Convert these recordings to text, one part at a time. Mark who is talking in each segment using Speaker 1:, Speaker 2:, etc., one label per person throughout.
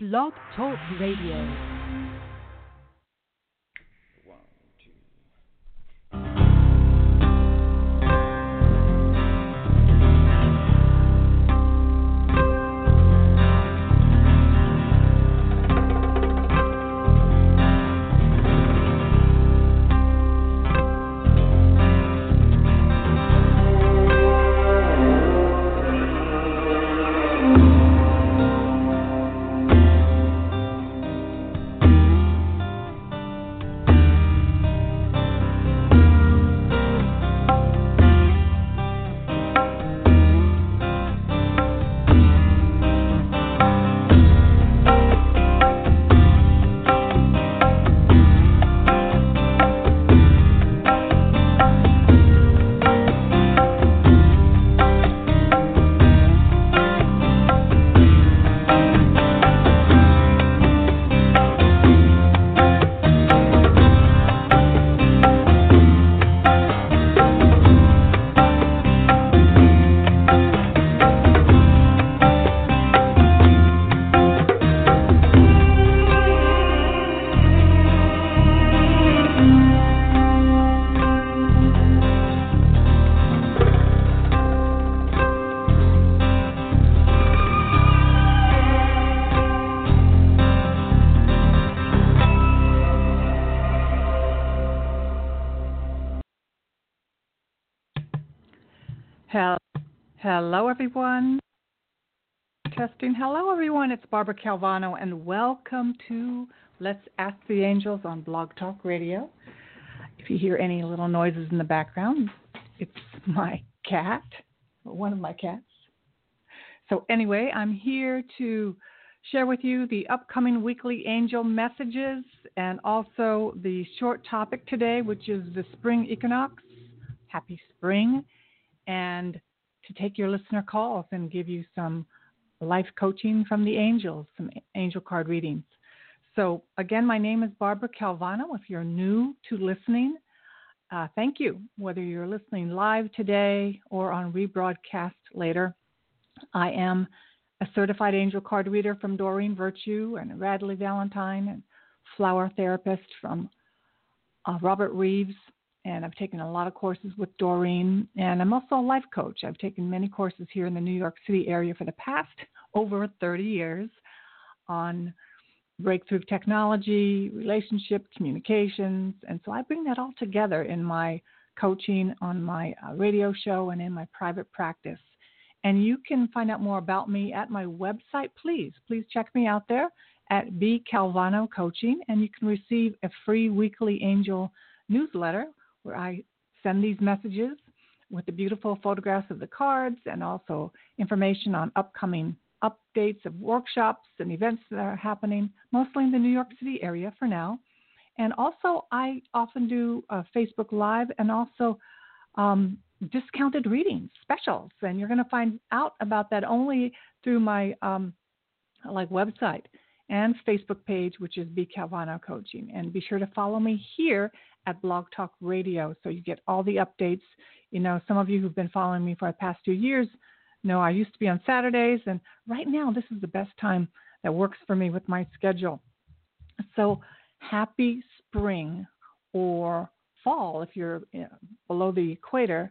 Speaker 1: Blog Talk Radio. Hello, everyone. Testing. Hello, everyone. It's Barbara Calvano, and welcome to Let's Ask the Angels on Blog Talk Radio. If you hear any little noises in the background, it's my cat, one of my cats. So, anyway, I'm here to share with you the upcoming weekly angel messages and also the short topic today, which is the spring equinox. Happy spring. And to take your listener calls and give you some life coaching from the angels, some angel card readings. So, again, my name is Barbara Calvano. If you're new to listening, uh, thank you. Whether you're listening live today or on rebroadcast later, I am a certified angel card reader from Doreen Virtue and Radleigh Valentine and flower therapist from uh, Robert Reeves and I've taken a lot of courses with Doreen, and I'm also a life coach. I've taken many courses here in the New York City area for the past over 30 years on breakthrough technology, relationship, communications, and so I bring that all together in my coaching on my uh, radio show and in my private practice. And you can find out more about me at my website. Please, please check me out there at B Calvano Coaching, and you can receive a free weekly angel newsletter where I send these messages with the beautiful photographs of the cards and also information on upcoming updates of workshops and events that are happening, mostly in the New York City area for now. And also, I often do Facebook Live and also um, discounted readings, specials, and you're going to find out about that only through my um, like website and Facebook page, which is B Calvano Coaching. And be sure to follow me here at Blog Talk Radio so you get all the updates. You know, some of you who've been following me for the past few years know I used to be on Saturdays, and right now this is the best time that works for me with my schedule. So happy spring or fall if you're below the equator.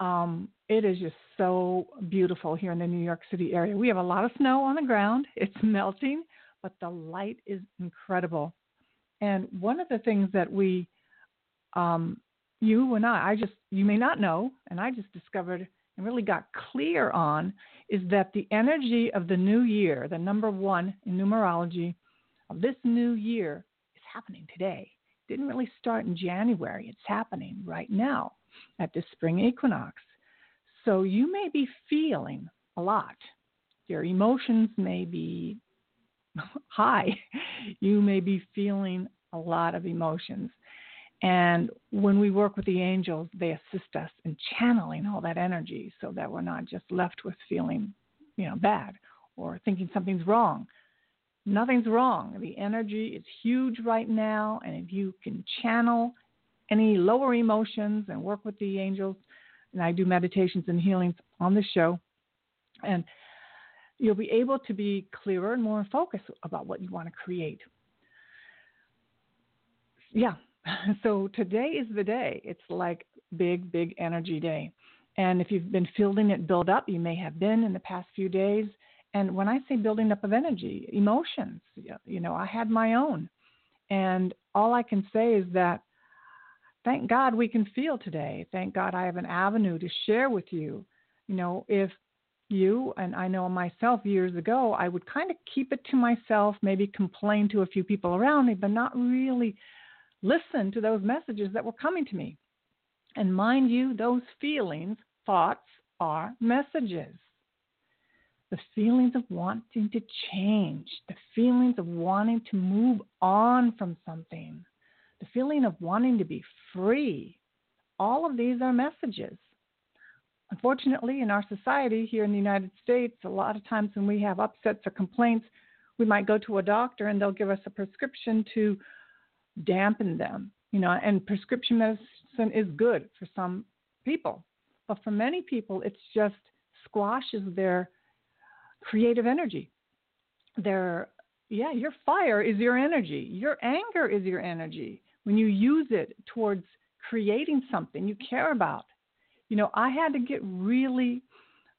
Speaker 1: Um, it is just so beautiful here in the New York City area. We have a lot of snow on the ground, it's melting, but the light is incredible. And one of the things that we um, you and I, I just, you may not know, and I just discovered and really got clear on is that the energy of the new year, the number one in numerology of this new year, is happening today. Didn't really start in January, it's happening right now at the spring equinox. So you may be feeling a lot. Your emotions may be high. You may be feeling a lot of emotions. And when we work with the angels, they assist us in channeling all that energy so that we're not just left with feeling, you know, bad or thinking something's wrong. Nothing's wrong. The energy is huge right now, and if you can channel any lower emotions and work with the angels, and I do meditations and healings on the show, and you'll be able to be clearer and more focused about what you want to create. Yeah. So today is the day. It's like big, big energy day. And if you've been feeling it build up, you may have been in the past few days. And when I say building up of energy, emotions, you know, I had my own. And all I can say is that thank God we can feel today. Thank God I have an avenue to share with you. You know, if you and I know myself years ago, I would kind of keep it to myself, maybe complain to a few people around me, but not really listen to those messages that were coming to me. And mind you, those feelings, thoughts, are messages. The feelings of wanting to change, the feelings of wanting to move on from something, the feeling of wanting to be free, all of these are messages. Unfortunately, in our society here in the United States, a lot of times when we have upsets or complaints, we might go to a doctor and they'll give us a prescription to dampen them. You know, and prescription medicine is good for some people, but for many people, it's just squashes their creative energy. Their yeah, your fire is your energy. Your anger is your energy. When you use it towards creating something you care about, you know, I had to get really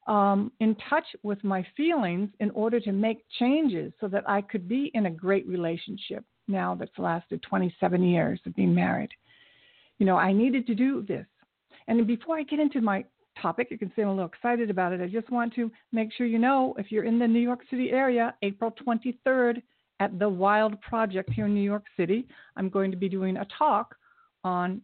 Speaker 1: um, in touch with my feelings in order to make changes so that I could be in a great relationship now that's lasted 27 years of being married. You know, I needed to do this. And before I get into my topic, you can see I'm a little excited about it. I just want to make sure you know if you're in the New York City area, April 23rd at the Wild Project here in New York City, I'm going to be doing a talk on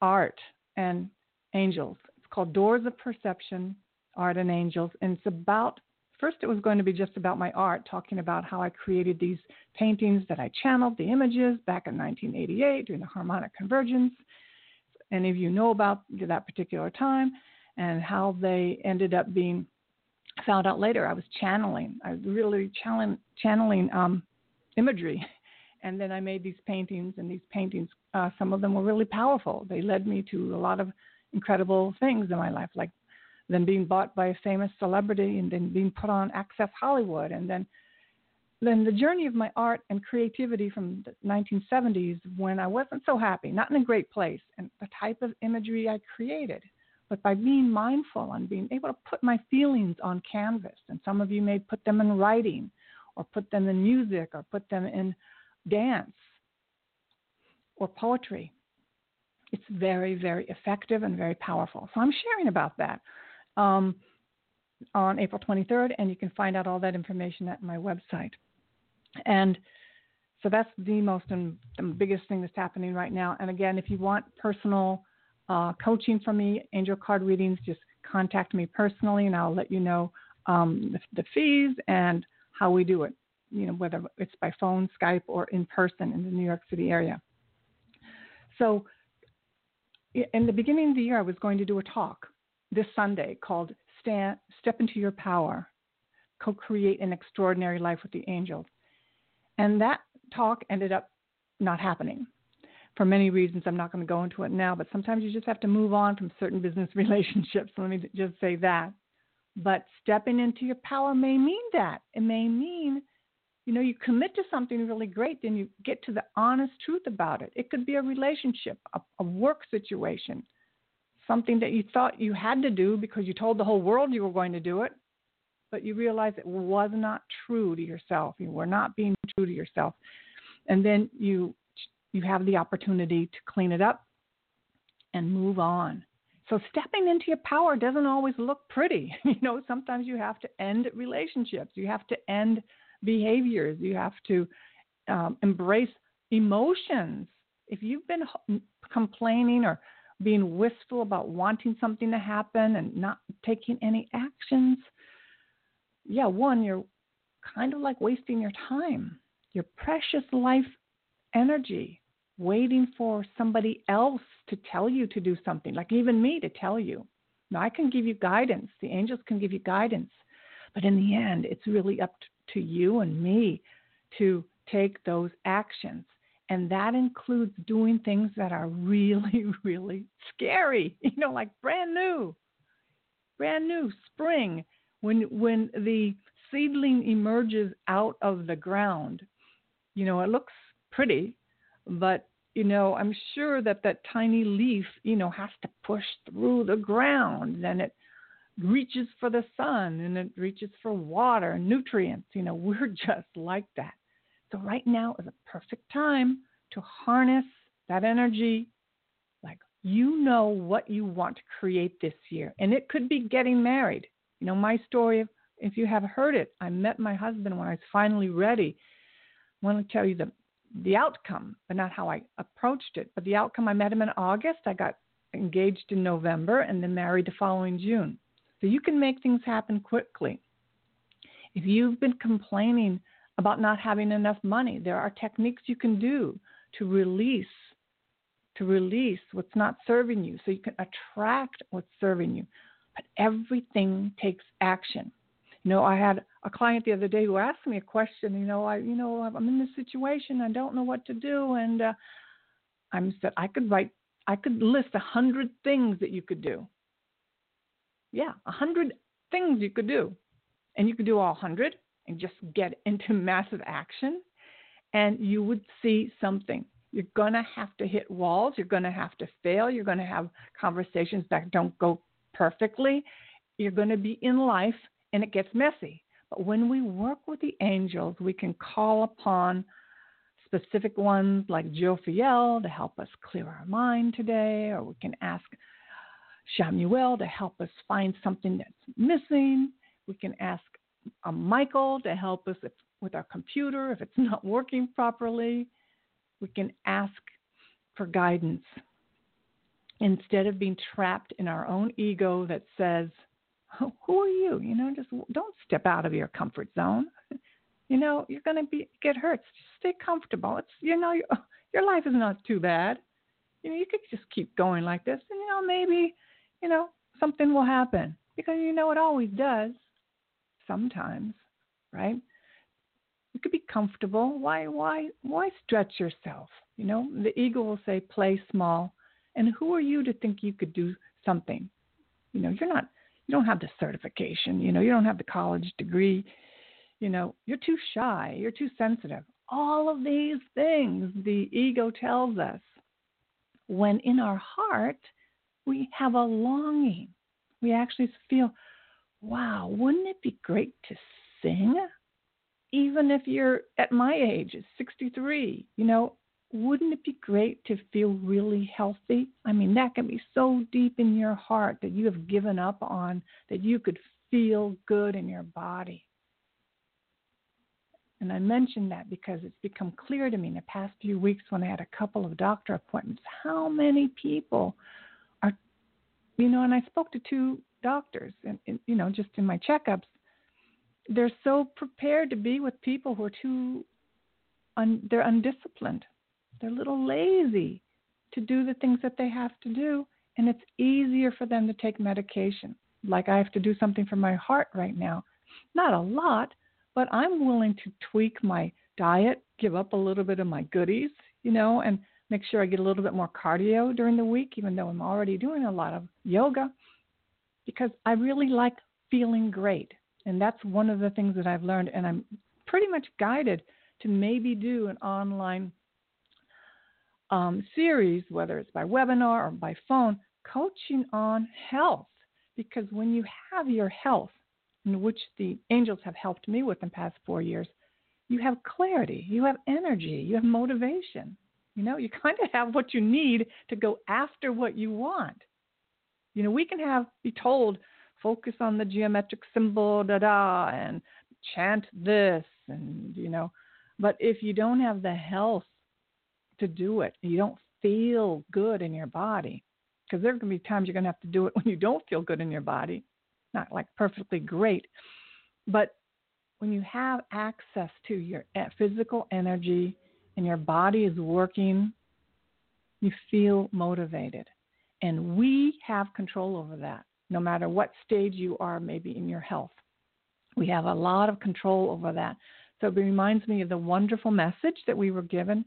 Speaker 1: art and angels It's called Doors of Perception Art and Angels. And it's about, first, it was going to be just about my art, talking about how I created these paintings that I channeled the images back in 1988 during the harmonic convergence. Any of you know about that particular time and how they ended up being found out later. I was channeling, I was really channeling, channeling um, imagery. And then I made these paintings, and these paintings, uh, some of them were really powerful. They led me to a lot of incredible things in my life, like then being bought by a famous celebrity and then being put on Access Hollywood and then then the journey of my art and creativity from the 1970s when I wasn't so happy, not in a great place, and the type of imagery I created. But by being mindful and being able to put my feelings on canvas, and some of you may put them in writing or put them in music or put them in dance or poetry it's very, very effective and very powerful. So I'm sharing about that um, on April 23rd, and you can find out all that information at my website. And so that's the most and the biggest thing that's happening right now. And again, if you want personal uh, coaching from me, angel card readings, just contact me personally, and I'll let you know um, the, the fees and how we do it. You know, whether it's by phone, Skype, or in person in the New York City area. So in the beginning of the year, I was going to do a talk this Sunday called Stand, Step into Your Power Co create an Extraordinary Life with the Angels. And that talk ended up not happening for many reasons. I'm not going to go into it now, but sometimes you just have to move on from certain business relationships. Let me just say that. But stepping into your power may mean that. It may mean you know, you commit to something really great, then you get to the honest truth about it. It could be a relationship, a, a work situation, something that you thought you had to do because you told the whole world you were going to do it, but you realize it was not true to yourself. You were not being true to yourself. And then you you have the opportunity to clean it up and move on. So stepping into your power doesn't always look pretty. You know, sometimes you have to end relationships. You have to end behaviors. You have to um, embrace emotions. If you've been complaining or being wistful about wanting something to happen and not taking any actions, yeah, one, you're kind of like wasting your time, your precious life energy, waiting for somebody else to tell you to do something, like even me to tell you. Now, I can give you guidance, the angels can give you guidance, but in the end, it's really up to you and me to take those actions. And that includes doing things that are really, really scary, you know, like brand new, brand new spring, when, when the seedling emerges out of the ground, you know, it looks pretty, but you know, I'm sure that that tiny leaf, you know, has to push through the ground and it reaches for the sun and it reaches for water and nutrients. You know, we're just like that. So right now is a perfect time to harness that energy. Like you know what you want to create this year. And it could be getting married. You know, my story, if you have heard it, I met my husband when I was finally ready. I want to tell you the the outcome, but not how I approached it. But the outcome, I met him in August. I got engaged in November and then married the following June. So you can make things happen quickly. If you've been complaining about not having enough money, there are techniques you can do to release to release what's not serving you so you can attract what's serving you. But everything takes action. You know, I had a client the other day who asked me a question. You know, I, you know, I'm in this situation. I don't know what to do, and uh, I'm said I could write, I could list a hundred things that you could do. Yeah, a hundred things you could do, and you could do all hundred and just get into massive action, and you would see something. You're gonna have to hit walls. You're gonna have to fail. You're gonna have conversations that don't go perfectly. You're gonna be in life and it gets messy. But when we work with the angels, we can call upon specific ones like Jophiel to help us clear our mind today, or we can ask Chamuel to help us find something that's missing. We can ask um, Michael to help us if, with our computer if it's not working properly. We can ask for guidance instead of being trapped in our own ego that says, who are you? You know, just don't step out of your comfort zone. You know, you're going to be get hurt. Just stay comfortable. It's you know, your, your life is not too bad. You know, you could just keep going like this, and you know, maybe, you know, something will happen because you know it always does. Sometimes, right? You could be comfortable. Why, why, why stretch yourself? You know, the ego will say, play small. And who are you to think you could do something? You know, you're not you don't have the certification, you know, you don't have the college degree, you know, you're too shy, you're too sensitive. All of these things the ego tells us. When in our heart, we have a longing. We actually feel, wow, wouldn't it be great to sing? Even if you're at my age, 63, you know, wouldn't it be great to feel really healthy? I mean, that can be so deep in your heart that you have given up on that you could feel good in your body. And I mention that because it's become clear to me in the past few weeks when I had a couple of doctor appointments how many people are, you know, and I spoke to two doctors, and, and you know, just in my checkups, they're so prepared to be with people who are too, un, they're undisciplined they're a little lazy to do the things that they have to do, and it's easier for them to take medication. Like I have to do something for my heart right now. Not a lot, but I'm willing to tweak my diet, give up a little bit of my goodies, you know, and make sure I get a little bit more cardio during the week, even though I'm already doing a lot of yoga, because I really like feeling great. And that's one of the things that I've learned. And I'm pretty much guided to maybe do an online um, series, whether it's by webinar or by phone, coaching on health. Because when you have your health, in which the angels have helped me with in the past four years, you have clarity, you have energy, you have motivation. You know, you kind of have what you need to go after what you want. You know, we can have be told focus on the geometric symbol, da da, and chant this, and you know, but if you don't have the health to do it. You don't feel good in your body because there are going to be times you're going to have to do it when you don't feel good in your body, not like perfectly great. But when you have access to your physical energy and your body is working, you feel motivated. And we have control over that, no matter what stage you are, maybe in your health. We have a lot of control over that. So it reminds me of the wonderful message that we were given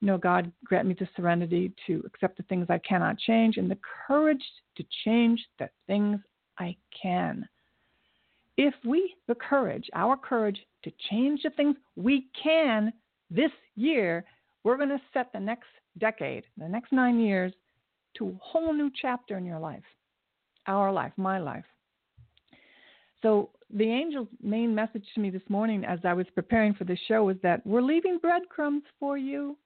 Speaker 1: you know, God grant me the serenity to accept the things I cannot change and the courage to change the things I can. if we, the courage, our courage to change the things we can this year, we're going to set the next decade, the next nine years, to a whole new chapter in your life, our life, my life. So, the angel's main message to me this morning as I was preparing for the show was that we're leaving breadcrumbs for you,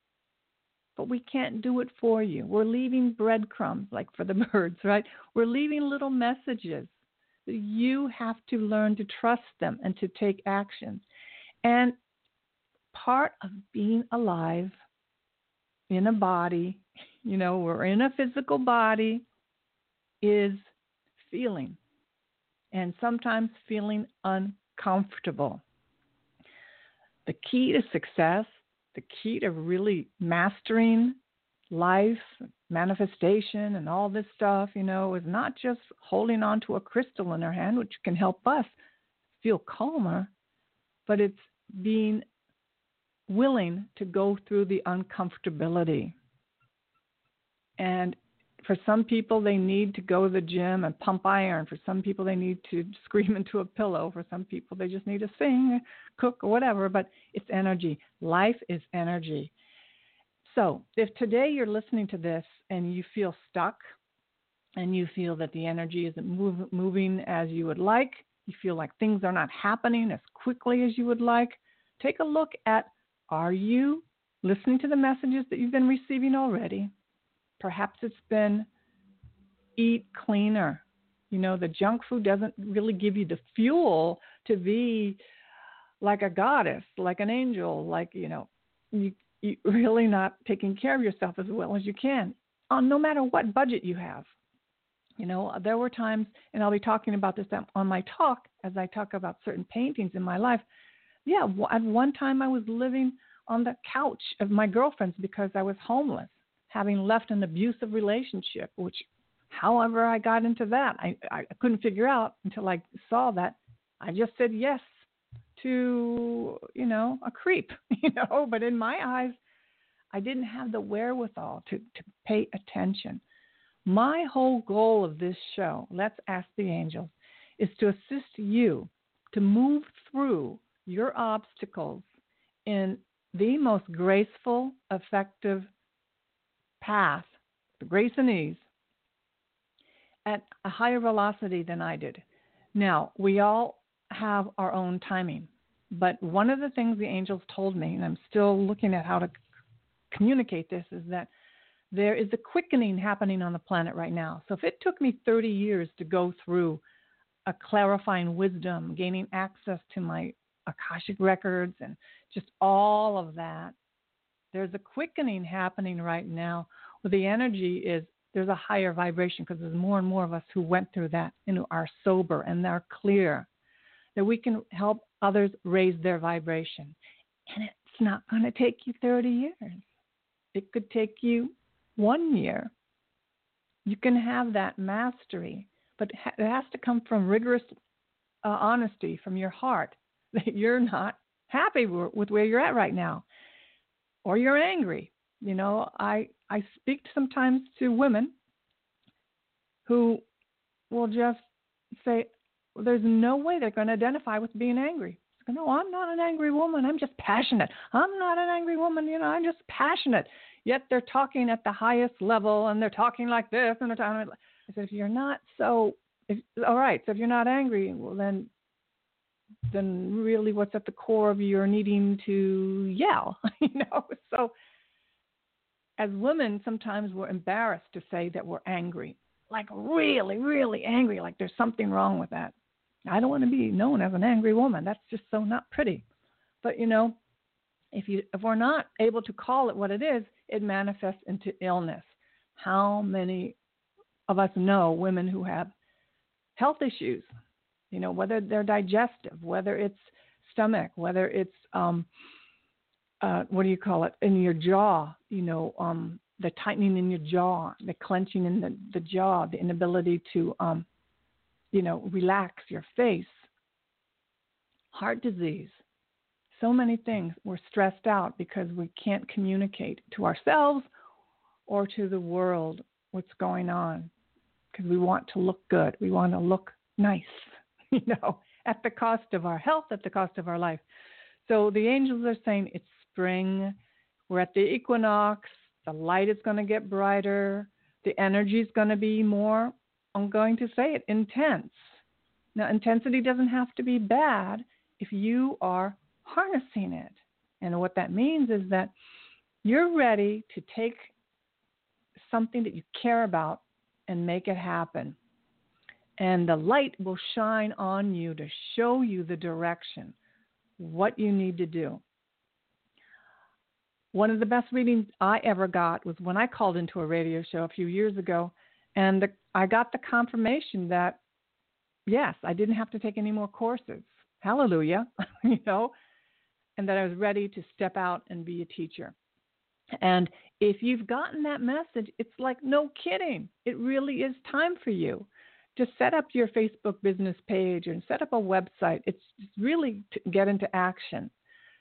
Speaker 1: but we can't do it for you. We're leaving breadcrumbs, like for the birds, right? We're leaving little messages. You have to learn to trust them and to take action. And part of being alive in a body, you know, we're in a physical body, is feeling. And sometimes feeling uncomfortable. The key to success, the key to really mastering life, manifestation, and all this stuff, you know, is not just holding on to a crystal in our hand, which can help us feel calmer, but it's being willing to go through the uncomfortability. And for some people, they need to go to the gym and pump iron. For some people, they need to scream into a pillow. For some people, they just need to sing, cook, or whatever. But it's energy. Life is energy. So, if today you're listening to this and you feel stuck and you feel that the energy isn't move, moving as you would like, you feel like things are not happening as quickly as you would like, take a look at are you listening to the messages that you've been receiving already? Perhaps it's been eat cleaner. You know, the junk food doesn't really give you the fuel to be like a goddess, like an angel, like, you know, you, you really not taking care of yourself as well as you can, on no matter what budget you have. You know, there were times, and I'll be talking about this on my talk as I talk about certain paintings in my life yeah, at one time I was living on the couch of my girlfriend's because I was homeless, having left an abusive relationship, which, however, I got into that, I, I couldn't figure out until I saw that. I just said yes to, you know, a creep, you know, but in my eyes, I didn't have the wherewithal to, to pay attention. My whole goal of this show, Let's Ask the Angels, is to assist you to move through your obstacles in the most graceful, effective path, the grace and ease, at a higher velocity than I did. Now, we all have our own timing, but one of the things the angels told me, and I'm still looking at how to communicate this, is that there is a quickening happening on the planet right now. So if it took me 30 years to go through a clarifying wisdom, gaining access to my Akashic records and just all of that. There's a quickening happening right now where the energy is there's a higher vibration because there's more and more of us who went through that and are sober and they're clear that we can help others raise their vibration. And it's not going to take you 30 years. It could take you one year. You can have that mastery, but it has to come from rigorous uh, honesty from your heart that you're not happy with where you're at right now or you're angry. You know i i speak sometimes to women who will just say well, there's no way they're going to identify with being angry. No i'm not an angry woman. I'm just passionate. I'm not an angry woman you know i'm just passionate. Yet they're talking at the highest level and they're talking like this and they're talking like, i said if you're not so if, all right so if you're not angry well then then really what's at the core of your needing to yell, you know? So as women, sometimes we're embarrassed to say that we're angry, like really, really angry, like there's something wrong with that. I don't want to be known as an angry woman. That's just so not pretty. But you know, if you if we're not able to call it what it is, it manifests into illness. How many of us know women who have health issues you know, whether they're digestive, whether it's stomach, whether it's um, uh, what do you call it in your jaw, you know, um, the tightening in your jaw, the clenching in the, the jaw, the inability to, um, you know, relax your face, heart disease, so many things. We're stressed out because we can't communicate to ourselves or to the world what's going on because we want to look good. We want to look nice. you know, at the cost of our health, at the cost of our life. So the angels are saying it's spring. We're at the equinox. The light is going to get brighter. The energy is going to be more, I'm going to say it, intense. Now, intensity doesn't have to be bad if you are harnessing it. And what that means is that you're ready to take something that you care about and make it happen. And the light will shine on you to show you the direction, what you need to do. One of the best readings I ever got was when I called into a radio show a few years ago, and I got the confirmation that, yes, I didn't have to take any more courses. Hallelujah, you know, and that I was ready to step out and be a teacher. And if you've gotten that message, it's like, no kidding. It really is time for you to set up your Facebook business page and set up a website. It's really to get into action.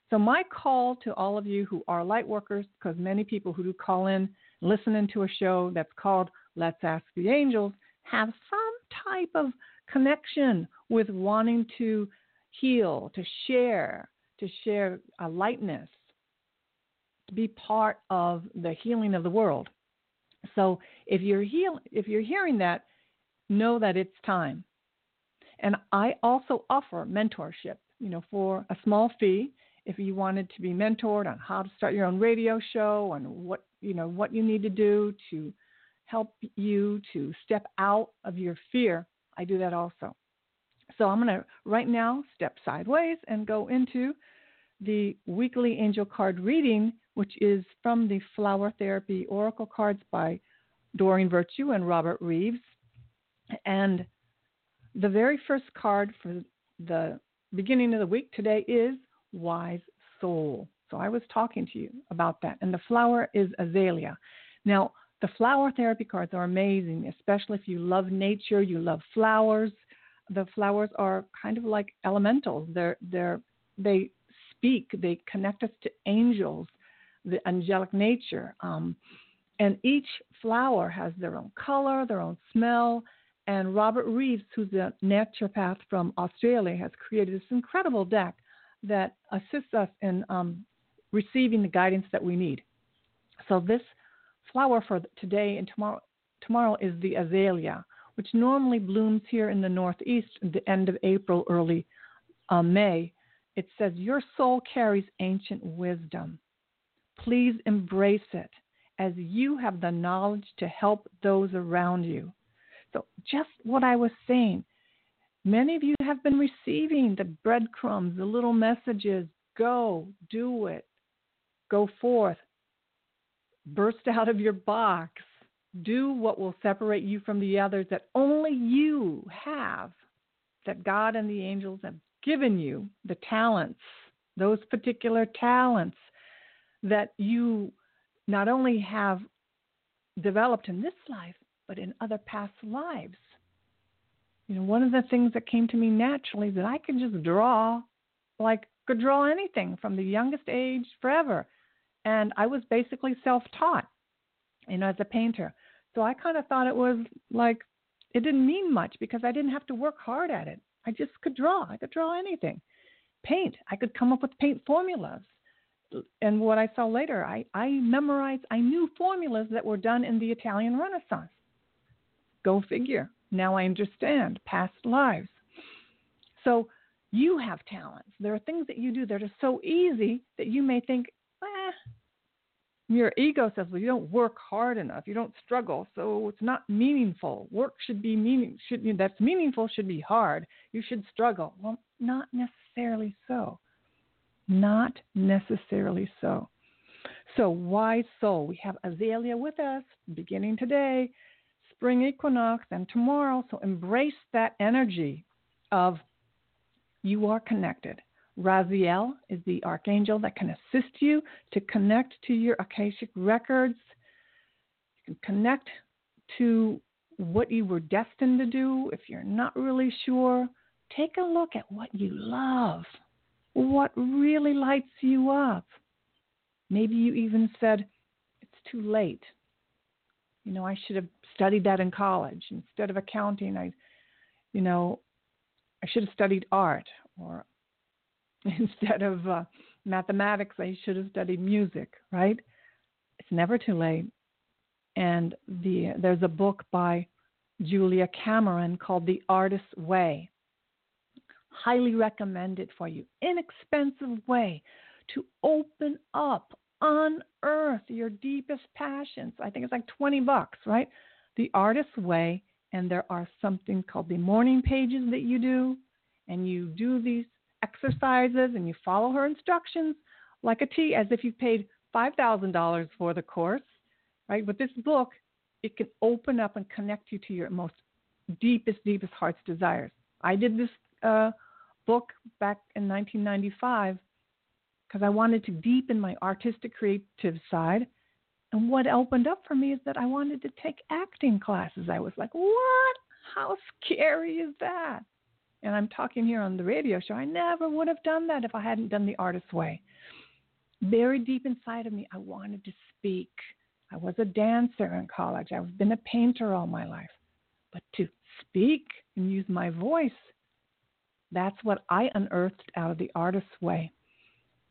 Speaker 1: So, my call to all of you who are light workers, because many people who do call in, listen into a show that's called Let's Ask the Angels, have some type of connection with wanting to heal, to share, to share a lightness, to be part of the healing of the world. So if you're heal, if you're hearing that, know that it's time. And I also offer mentorship, you know, for a small fee if you wanted to be mentored on how to start your own radio show and what, you know, what you need to do to help you to step out of your fear. I do that also. So I'm going to right now step sideways and go into the weekly angel card reading, which is from the Flower Therapy Oracle cards by Doreen Virtue and Robert Reeves. And the very first card for the beginning of the week today is Wise Soul. So I was talking to you about that. And the flower is azalea. Now, the flower therapy cards are amazing, especially if you love nature, you love flowers. The flowers are kind of like elementals. They're they're they speak, they connect us to angels, the angelic nature. Um, and each flower has their own color, their own smell. And Robert Reeves, who's a naturopath from Australia, has created this incredible deck that assists us in um, receiving the guidance that we need. So this flower for today and tomorrow tomorrow is the azalea, which normally blooms here in the northeast at the end of April, early uh, May it says, Your soul carries ancient wisdom. Please embrace it as you have the knowledge to help those around you. So, just what I was saying, many of you have been receiving the breadcrumbs, the little messages go, do it, go forth, burst out of your box, do what will separate you from the others that only you have, that God and the angels have given you the talents, those particular talents that you not only have developed in this life, but in other past lives. You know, one of the things that came to me naturally that I could just draw, like could draw anything from the youngest age forever. And I was basically self taught, you know, as a painter. So I kind of thought it was like it didn't mean much because I didn't have to work hard at it. I just could draw. I could draw anything. Paint. I could come up with paint formulas. And what I saw later, I, I memorized, I knew formulas that were done in the Italian Renaissance. Go figure. Now I understand past lives. So you have talents. There are things that you do that are so easy that you may think, eh, your ego says, well, you don't work hard enough, you don't struggle, so it's not meaningful. Work should be meaning, should that's meaningful should be hard. You should struggle. Well, not necessarily so. Not necessarily so. So, wise soul? We have Azalea with us beginning today, spring equinox, and tomorrow. So, embrace that energy of you are connected. Raziel is the archangel that can assist you to connect to your Akashic records. You can connect to what you were destined to do. If you're not really sure, take a look at what you love, what really lights you up. Maybe you even said, It's too late. You know, I should have studied that in college. Instead of accounting, I, you know, I should have studied art, or instead of uh, mathematics, I should have studied music, right? It's never too late. And the there's a book by Julia Cameron called The Artist's Way. Highly recommend it for you. Inexpensive way to open up, unearth your deepest passions. I think it's like 20 bucks, right? The Artist's Way. And there are something called the morning pages that you do. And you do these exercises and you follow her instructions like a T, as if you paid $5,000 for the course, right? With this book, it can open up and connect you to your most deepest, deepest heart's desires. I did this uh, book back in 1995 because I wanted to deepen my artistic creative side. And what opened up for me is that I wanted to take acting classes. I was like, what? How scary is that? And I'm talking here on the radio show. I never would have done that if I hadn't done the artist's way. Buried deep inside of me, I wanted to speak. I was a dancer in college. I've been a painter all my life. But to speak and use my voice, that's what I unearthed out of the artist's way.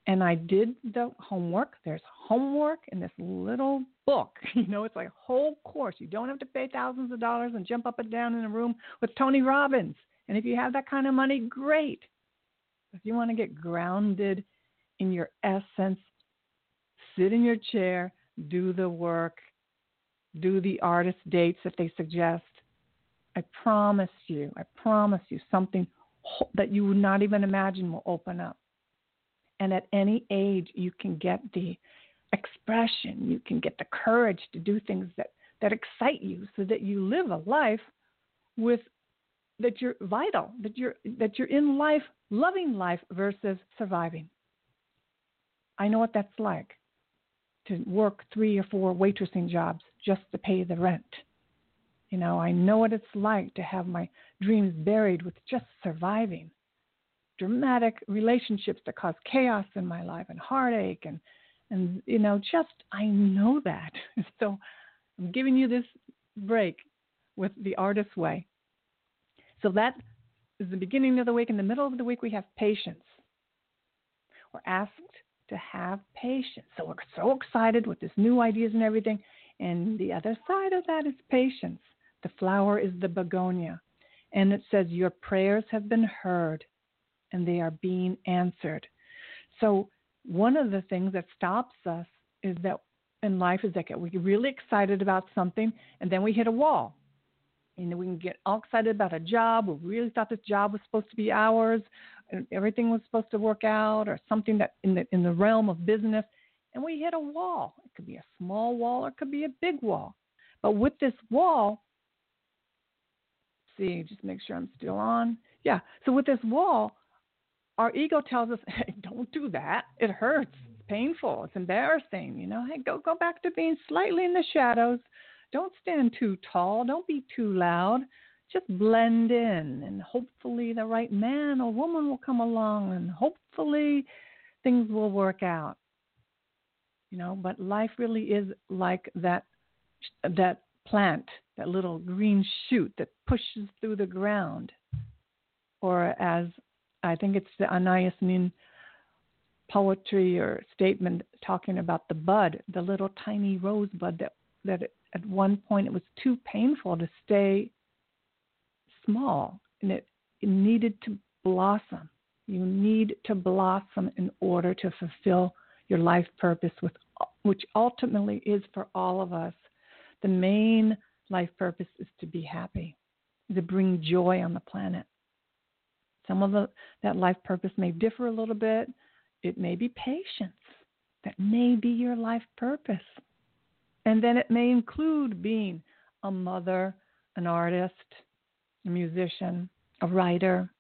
Speaker 1: And I did the homework. There's homework in this little book. You know, it's like a whole course. You don't have to pay thousands of dollars and jump up and down in a room with Tony Robbins. And if you have that kind of money, great. If you want to get grounded in your essence, sit in your chair, do the work, do the artist dates that they suggest. I promise you, I promise you, something that you would not even imagine will open up. And at any age, you can get the expression, you can get the courage to do things that, that excite you so that you live a life with that you're vital, that you're that you're in life, loving life versus surviving. I know what that's like to work three or four waitressing jobs just to pay the rent. You know, I know what it's like to have my dreams buried with just surviving. Dramatic relationships that cause chaos in my life and heartache and and you know, just I know that. So I'm giving you this break with the artist's way. So that is the beginning of the week. In the middle of the week, we have patience. We're asked to have patience. So we're so excited with this new ideas and everything. And the other side of that is patience. The flower is the begonia. And it says, Your prayers have been heard and they are being answered. So, one of the things that stops us is that in life is that we get really excited about something and then we hit a wall. Know, we can get all excited about a job. We really thought this job was supposed to be ours, and everything was supposed to work out, or something that in the in the realm of business, and we hit a wall. It could be a small wall, or it could be a big wall. But with this wall, see, just make sure I'm still on. Yeah. So with this wall, our ego tells us, "Hey, don't do that. It hurts. It's painful. It's embarrassing. You know, hey, go go back to being slightly in the shadows." Don't stand too tall. Don't be too loud. Just blend in, and hopefully the right man or woman will come along, and hopefully things will work out. You know, but life really is like that that plant, that little green shoot that pushes through the ground, or as I think it's the Anais Nin poetry or statement talking about the bud, the little tiny rosebud that that it at one point it was too painful to stay small and it, it needed to blossom. You need to blossom in order to fulfill your life purpose, with, which ultimately is for all of us. The main life purpose is to be happy, to bring joy on the planet. Some of the, that life purpose may differ a little bit. It may be patience. That may be your life purpose. And then it may include being a mother, an artist, a musician, a writer.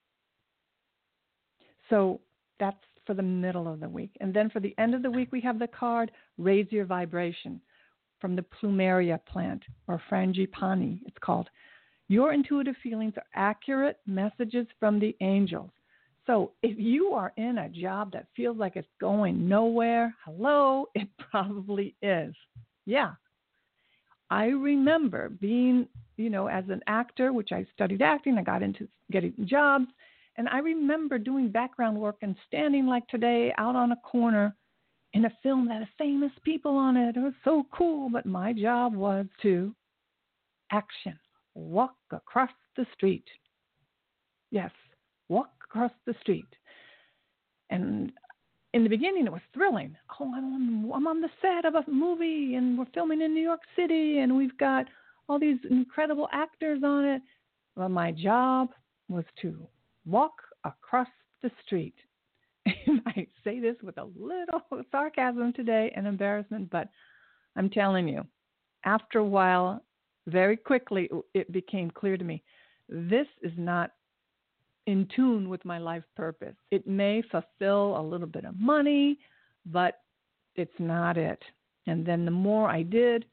Speaker 1: So that's for the middle of the week. And then for the end of the week, we have the card Raise Your Vibration from the Plumeria plant, or Frangipani, it's called. Your intuitive feelings are accurate messages from the angels. So if you are in a job that feels like it's going nowhere, hello, it probably is. Yeah. I remember being, you know, as an actor, which I studied acting, I got into getting jobs, And I remember doing background work and standing like today out on a corner in a film that had famous people on it. It was so cool, but my job was to action, walk across the street. Yes, walk across the street. And in the beginning, it was thrilling. Oh, I'm on, I'm on the set of a movie, and we're filming in New York City, and we've got all these incredible actors on it. Well, my job was to walk across the street. And I say this with a little sarcasm today and embarrassment, but I'm telling you, after a while, very quickly, it became clear to me this is not in tune with my life purpose. It may fulfill a little bit of money, but it's not it. And then the more I did,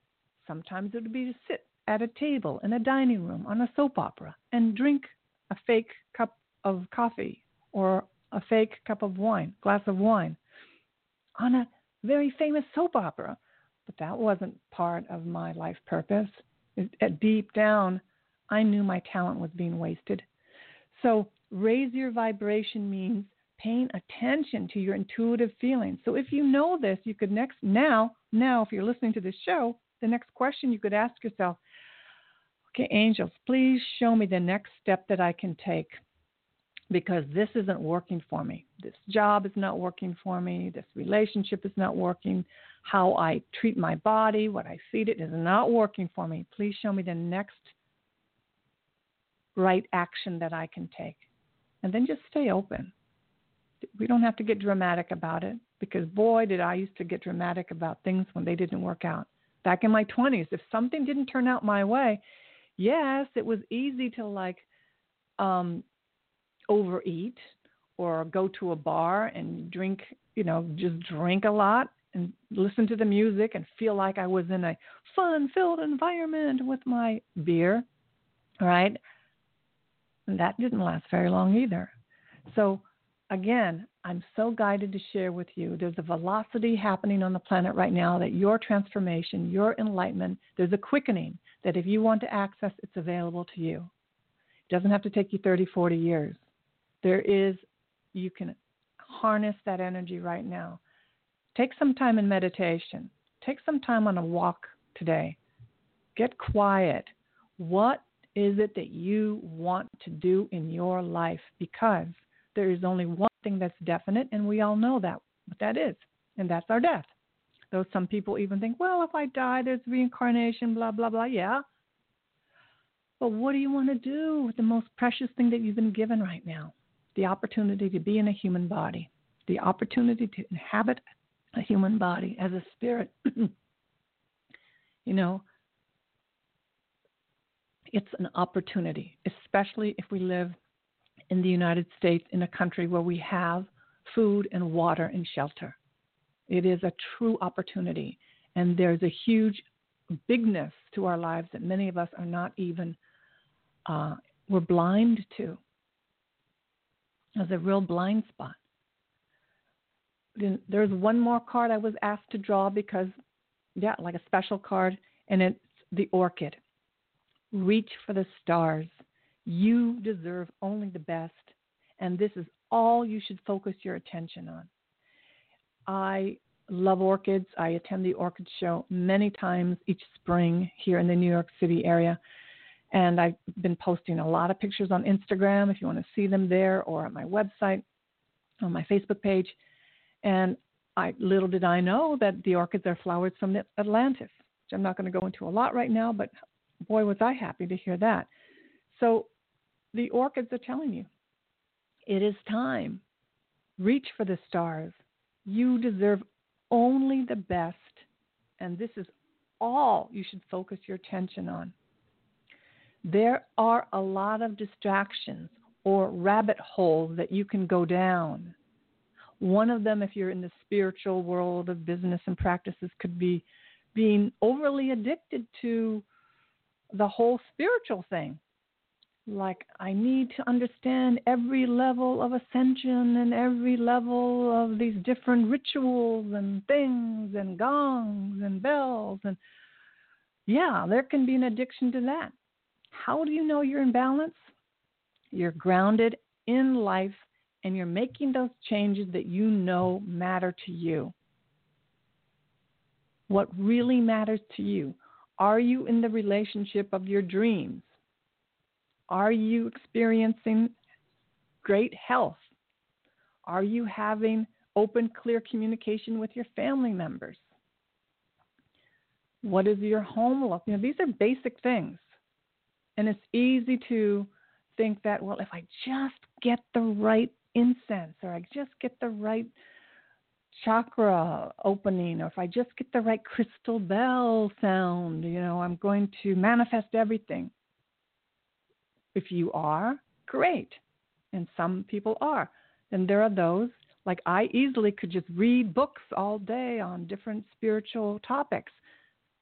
Speaker 1: sometimes it would be to sit at a table in a dining room on a soap opera and drink a fake cup of coffee or a fake cup of wine, glass of wine on a very famous soap opera. But that wasn't part of my life purpose. It, deep down, I knew my talent was being wasted. So raise your vibration means paying attention to your intuitive feelings. So if you know this, you could next now, now if you're listening to this show, the next question you could ask yourself, okay, angels, please show me the next step that I can take because this isn't working for me. This job is not working for me. This relationship is not working. How I treat my body, what I feed it is not working for me. Please show me the next right action that I can take and then just stay open. We don't have to get dramatic about it because boy, did I used to get dramatic about things when they didn't work out. Back in my 20s, if something didn't turn out my way, yes, it was easy to like um, overeat or go to a bar and drink, you know, just drink a lot and listen to the music and feel like I was in a fun filled environment with my beer, right? And that didn't last very long either. So, again, I'm so guided to share with you. There's a velocity happening on the planet right now that your transformation, your enlightenment, there's a quickening that if you want to access, it's available to you. It doesn't have to take you 30, 40 years. There is, you can harness that energy right now. Take some time in meditation. Take some time on a walk today. Get quiet. What is it that you want to do in your life? Because there is only one thing that's definite, and we all know that what that is, and that's our death. Though some people even think, well, if I die, there's reincarnation, blah, blah, blah. Yeah. But what do you want to do with the most precious thing that you've been given right now? The opportunity to be in a human body, the opportunity to inhabit a human body as a spirit. you know, it's an opportunity, especially if we live in the United States in a country where we have food and water and shelter. It is a true opportunity, and there's a huge bigness to our lives that many of us are not even uh, we're blind to. There's a real blind spot. Then there's one more card I was asked to draw because, yeah, like a special card, and it's the orchid. Reach for the stars. You deserve only the best, and this is all you should focus your attention on. I love orchids. I attend the orchid show many times each spring here in the New York City area. And I've been posting a lot of pictures on Instagram if you want to see them there or on my website, on my Facebook page. And I little did I know that the orchids are flowers from Atlantis, which I'm not going to go into a lot right now, but boy, was I happy to hear that. So the orchids are telling you it is time. Reach for the stars. You deserve only the best, and this is all you should focus your attention on. There are a lot of distractions or rabbit holes that you can go down. One of them, if you're in the spiritual world of business and practices, could be being overly addicted to the whole spiritual thing. Like, I need to understand every level of ascension and every level of these different rituals and things and gongs and bells. And yeah, there can be an addiction to that. How do you know you're in balance? You're grounded in life and you're making those changes that you know matter to you. What really matters to you? Are you in the relationship of your dreams? Are you experiencing great health? Are you having open, clear communication with your family members? What is your home look? You know, these are basic things. And it's easy to think that, well, if I just get the right incense or I just get the right chakra opening or if I just get the right crystal bell sound, you know, I'm going to manifest everything. If you are, great. And some people are. And there are those, like I easily could just read books all day on different spiritual topics.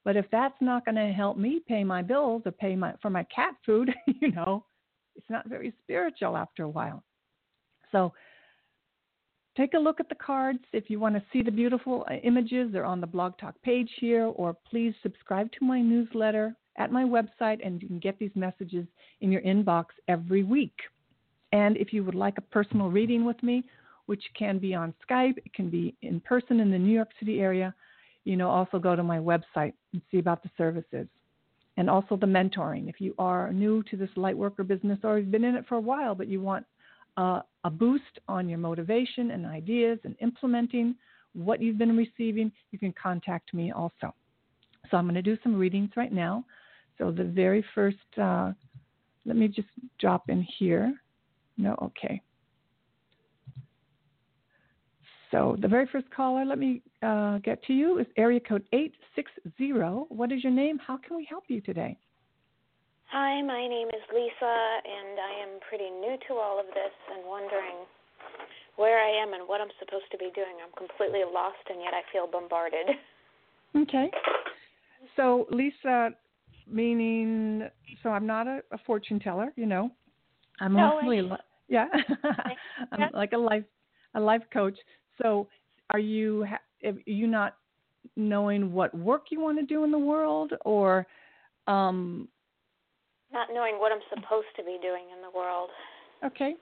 Speaker 1: But if that's not going to help me pay my bills or pay my for my cat food, you know, it's not very spiritual after a while. So take a look at the cards. If you want to see the beautiful uh, images, they're on the Blog Talk page here, or please subscribe to my newsletter at my website, and you can get these messages in your inbox every week. And if you would like a personal reading with me, which can be on Skype, it can be in person in the New York City area, you know, also go to my website and see about the services. And also the mentoring. If you are new to this light worker business or you've been in it for a while, but you want uh, a boost on your motivation and ideas and implementing what you've been receiving, you can contact me also. So I'm going to do some readings right now. So the very first, uh, let me just drop in here. No, okay. So the very first caller, let me uh, get to you, is area code 860. What is your name? How can we help you today?
Speaker 2: Hi, my name is Lisa, and I am pretty new to all of this and wondering where I am and what I'm supposed to be doing. I'm completely lost, and yet I feel bombarded.
Speaker 1: Okay. So, Lisa, meaning, so I'm not a, a fortune teller, you know. I'm
Speaker 2: no,
Speaker 1: mostly,
Speaker 2: I,
Speaker 1: yeah, I'm like a life, a life coach. So, are you, are you not knowing what work you want to do in the world, or um,
Speaker 2: not knowing what I'm supposed to be doing in the world.
Speaker 1: Okay.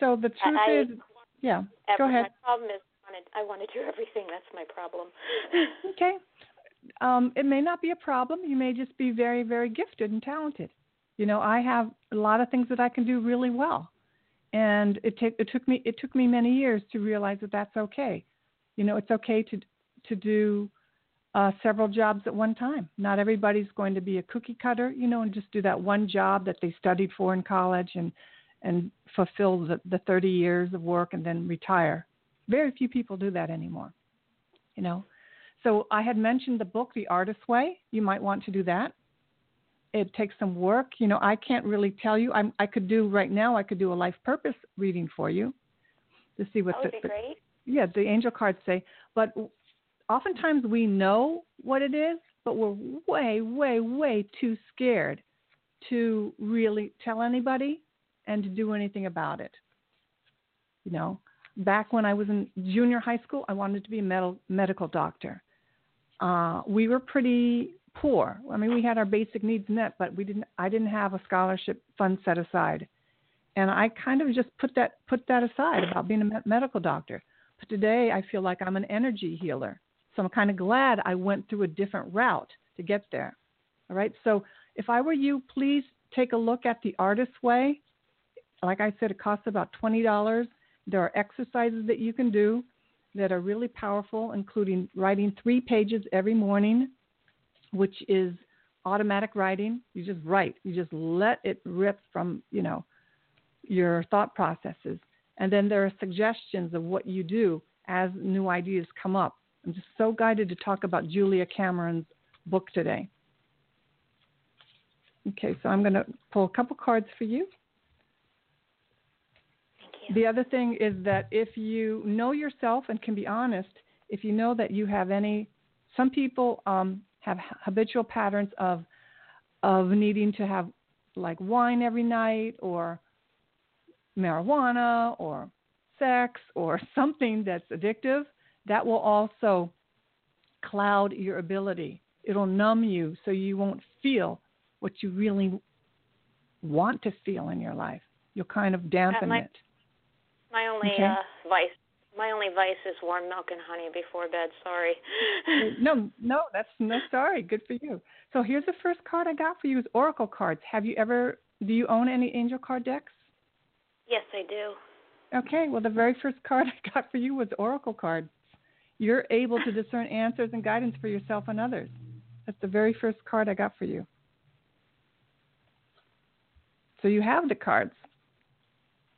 Speaker 1: So the truth
Speaker 2: I,
Speaker 1: is, yeah.
Speaker 2: Every,
Speaker 1: go ahead.
Speaker 2: My problem is I want to do everything. That's my problem.
Speaker 1: okay. Um, it may not be a problem. You may just be very, very gifted and talented. You know, I have a lot of things that I can do really well, and it, it took me it took me many years to realize that that's okay. You know, it's okay to to do uh, several jobs at one time. Not everybody's going to be a cookie cutter, you know, and just do that one job that they studied for in college and and fulfill the, the 30 years of work and then retire. Very few people do that anymore, you know. So I had mentioned the book, The Artist's Way. You might want to do that. It takes some work. You know, I can't really tell you. I'm, I could do right now. I could do a life purpose reading for you to see what
Speaker 2: that would
Speaker 1: the,
Speaker 2: be great.
Speaker 1: yeah the angel cards say. But oftentimes we know what it is, but we're way, way, way too scared to really tell anybody and to do anything about it. You know, back when I was in junior high school, I wanted to be a med- medical doctor. Uh, we were pretty poor. I mean, we had our basic needs met, but we didn't. I didn't have a scholarship fund set aside, and I kind of just put that put that aside about being a medical doctor. But today, I feel like I'm an energy healer. So I'm kind of glad I went through a different route to get there. All right. So if I were you, please take a look at the Artist's Way. Like I said, it costs about $20. There are exercises that you can do that are really powerful, including writing three pages every morning, which is automatic writing. You just write. You just let it rip from, you know, your thought processes. And then there are suggestions of what you do as new ideas come up. I'm just so guided to talk about Julia Cameron's book today. Okay, so I'm going to pull a couple cards for you.
Speaker 2: Thank you.
Speaker 1: The other thing is that if you know yourself and can be honest, if you know that you have any, some people um, have habitual patterns of of needing to have like wine every night or marijuana or sex or something that's addictive that will also cloud your ability. It'll numb you so you won't feel what you really want to feel in your life. You'll kind of dampen
Speaker 2: might,
Speaker 1: it.
Speaker 2: My only
Speaker 1: Okay.
Speaker 2: uh, vice, my only vice is warm milk and honey before bed. Sorry.
Speaker 1: no, no, that's no sorry. Good for you. So here's the first card I got for you is Oracle cards. Have you ever do you own any angel card decks?
Speaker 2: yes, I do.
Speaker 1: Okay, well the very first card I got for you was Oracle cards. You're able to discern answers and guidance for yourself and others. That's the very first card I got for you. So you have the cards.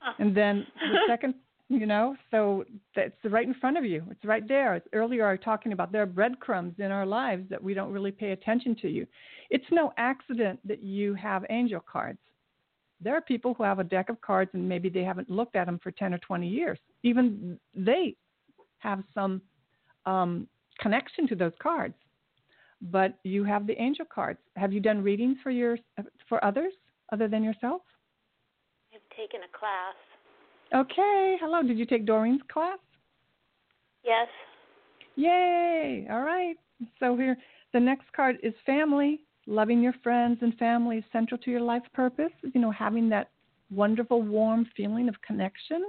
Speaker 2: Huh.
Speaker 1: And then the second, you know, so that's right in front of you. It's right there. It's earlier I was talking about there are breadcrumbs in our lives that we don't really pay attention to you. It's no accident that you have angel cards. There are people who have a deck of cards and maybe they haven't looked at them for 10 or 20 years. Even they have some um, connection to those cards. But you have the angel cards. Have you done readings for your for others other than yourself?
Speaker 2: I've taken a class.
Speaker 1: Okay. Hello. Did you take Doreen's class?
Speaker 2: Yes.
Speaker 1: Yay. All right. So here, the next card is family. Loving your friends and family is central to your life purpose. You know, having that wonderful, warm feeling of connection.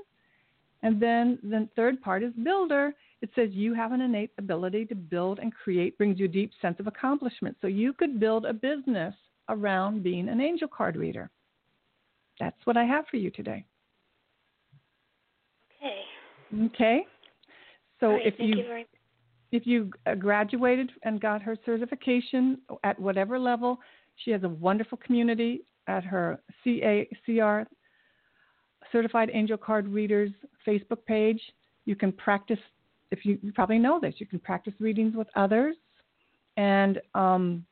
Speaker 1: And then the third part is builder. It says you have an innate ability to build and create, brings you a deep sense of accomplishment. So you could build a business around being an angel card reader. That's what I have for you today.
Speaker 2: Okay.
Speaker 1: Okay. So
Speaker 2: right,
Speaker 1: if you
Speaker 2: you
Speaker 1: if you uh, graduated and got her certification at whatever level, she has a wonderful community at her CACR Certified Angel Card Readers Facebook page. You can practice, if you, you probably know this, you can practice readings with others. And um,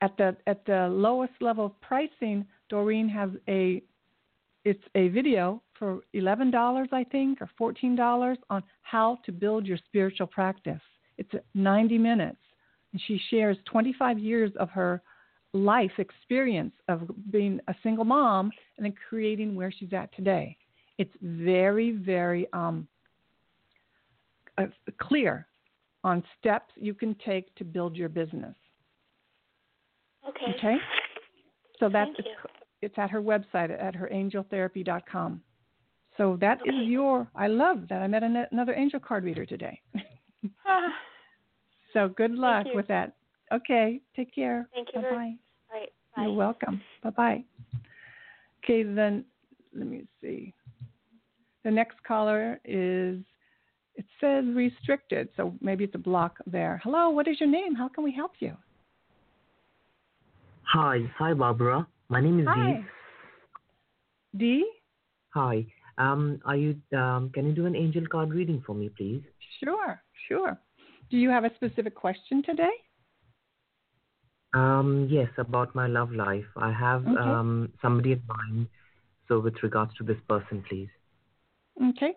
Speaker 1: at the at the lowest level of pricing, Doreen has a it's a video for eleven dollars, I think, or fourteen dollars on how to build your spiritual practice. It's ninety minutes, and she shares twenty five years of her life experience of being a single mom and then creating where she's at today. It's very, very um, uh, clear on steps you can take to build your business.
Speaker 2: Okay.
Speaker 1: Okay, so that's. It's at her website at herangeltherapy.com. So that is
Speaker 2: Okay.
Speaker 1: your. I love that. I met an, another angel card reader today.
Speaker 2: Ah,
Speaker 1: so good luck with that. Okay, take care.
Speaker 2: Thank you
Speaker 1: Bye bye.
Speaker 2: All right. Bye.
Speaker 1: You're welcome. Bye bye. Okay, then let me see. The next caller is. It says restricted, so maybe it's a block there. Hello, what is your name? How can we help you?
Speaker 3: Hi, hi Barbara. My name is
Speaker 1: Hi.
Speaker 3: Deep.
Speaker 1: D.
Speaker 3: Hi. Um, are you? Um, can you do an angel card reading for me, please?
Speaker 1: Sure, sure. Do you have a specific question today?
Speaker 3: Um, yes, about my love life. I have
Speaker 1: Okay.
Speaker 3: um somebody in mind. So, with regards to this person, please.
Speaker 1: Okay.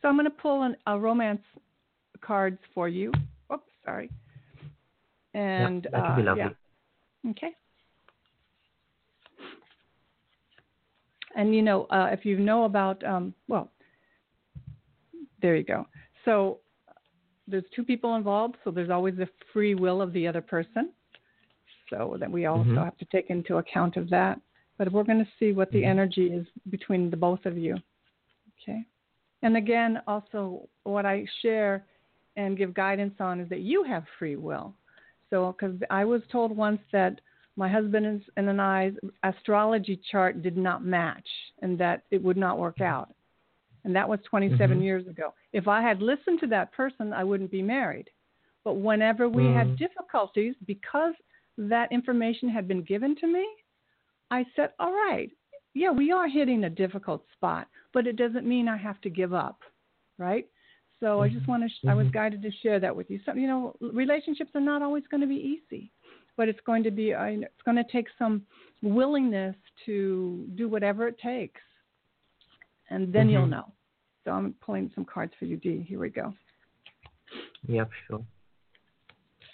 Speaker 1: So I'm going to pull an, a romance cards for you. Oops, sorry. And
Speaker 3: yeah, that would be
Speaker 1: uh,
Speaker 3: lovely.
Speaker 1: yeah. Okay. And you know, uh, if you know about, um, well, there you go. So there's two people involved, so there's always the free will of the other person. So that we also
Speaker 3: Mhm.
Speaker 1: have to take into account of that. But we're going to see what the
Speaker 3: Mhm.
Speaker 1: energy is between the both of you. Okay. And again, also what I share and give guidance on is that you have free will. So, because I was told once that my husband and and I's astrology chart did not match and that it would not work out. And that was 27
Speaker 3: Mhm.
Speaker 1: years ago. If I had listened to that person, I wouldn't be married. But whenever we had
Speaker 3: Mm.
Speaker 1: difficulties, because that information had been given to me, I said, all right, yeah, we are hitting a difficult spot, but it doesn't mean I have to give up, right? So I just
Speaker 3: Mhm.
Speaker 1: want to, sh- I was
Speaker 3: Mhm.
Speaker 1: guided to share that with you. So, you know, relationships are not always going to be easy, but it's going to be, I it's going to take some willingness to do whatever it takes, and then you'll
Speaker 3: Mhm.
Speaker 1: know. So I'm pulling some cards for you, Dee. Here we go.
Speaker 3: Yep, sure.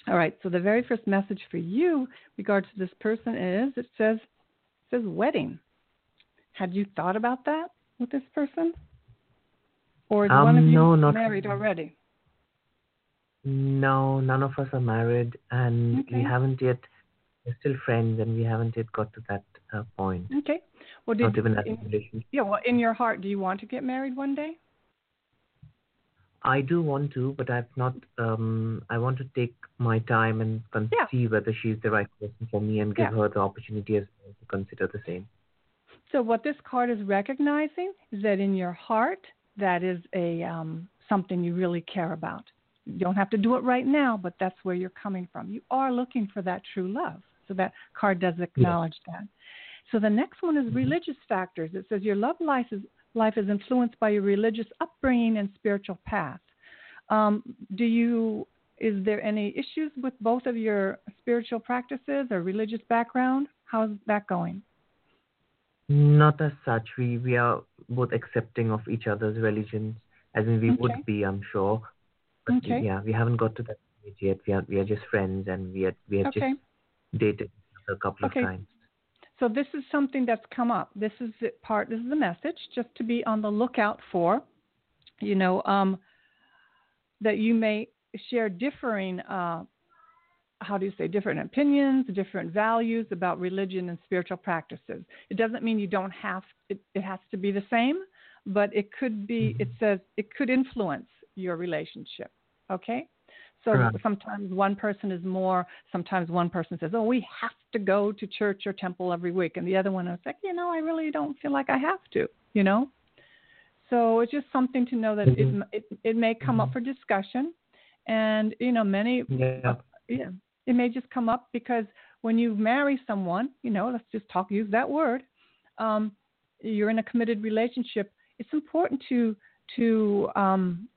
Speaker 1: All right. So the very first message for you, regards to this person, is it says it says wedding. Had you thought about that with this person, or is one of
Speaker 3: Um,
Speaker 1: you
Speaker 3: no, not
Speaker 1: married already?
Speaker 3: No, none of us are married, and
Speaker 1: Okay.
Speaker 3: we haven't yet. We're still friends, and we haven't yet got to that uh, point.
Speaker 1: Okay. Well, did,
Speaker 3: not even that
Speaker 1: in,
Speaker 3: relationship.
Speaker 1: Yeah, well, in your heart, do you want to get married one day?
Speaker 3: I do want to, but I've not. Um, I want to take my time and con-
Speaker 1: Yeah.
Speaker 3: see whether she's the right person for me and give
Speaker 1: Yeah.
Speaker 3: her the opportunity as well to consider the same.
Speaker 1: So what this card is recognizing is that in your heart, that is a um, something you really care about. You don't have to do it right now, but that's where you're coming from. You are looking for that true love. So that card does acknowledge that. So the next one is
Speaker 3: Mm-hmm.
Speaker 1: religious factors. It says your love life is life is influenced by your religious upbringing and spiritual path. Um, do you is there any issues with both of your spiritual practices or religious background? How's that going?
Speaker 3: Not as such. We we are both accepting of each other's religions, as in we
Speaker 1: Okay.
Speaker 3: would be, I'm sure. But
Speaker 1: Okay.
Speaker 3: yeah, we haven't got to that stage yet. We are we are just friends, and we are we have
Speaker 1: Okay.
Speaker 3: just dated a couple
Speaker 1: Okay.
Speaker 3: of times.
Speaker 1: So this is something that's come up. This is the part. This is the message, just to be on the lookout for. You know, um, that you may share differing. Uh, how do you say different opinions, different values about religion and spiritual practices. It doesn't mean you don't have it, it has to be the same, but it could be it says it could influence your relationship. Okay? So sometimes one person is more, sometimes one person says, "Oh, we have to go to church or temple every week." And the other one is like, "You know, I really don't feel like I have to," you know? So it's just something to know that
Speaker 3: Mhm.
Speaker 1: it, it it may come up
Speaker 3: Mhm.
Speaker 1: for discussion and you know many
Speaker 3: Yeah.
Speaker 1: yeah, it may just come up because when you marry someone, you know, let's just talk, use that word. Um, you're in a committed relationship. It's important to to um,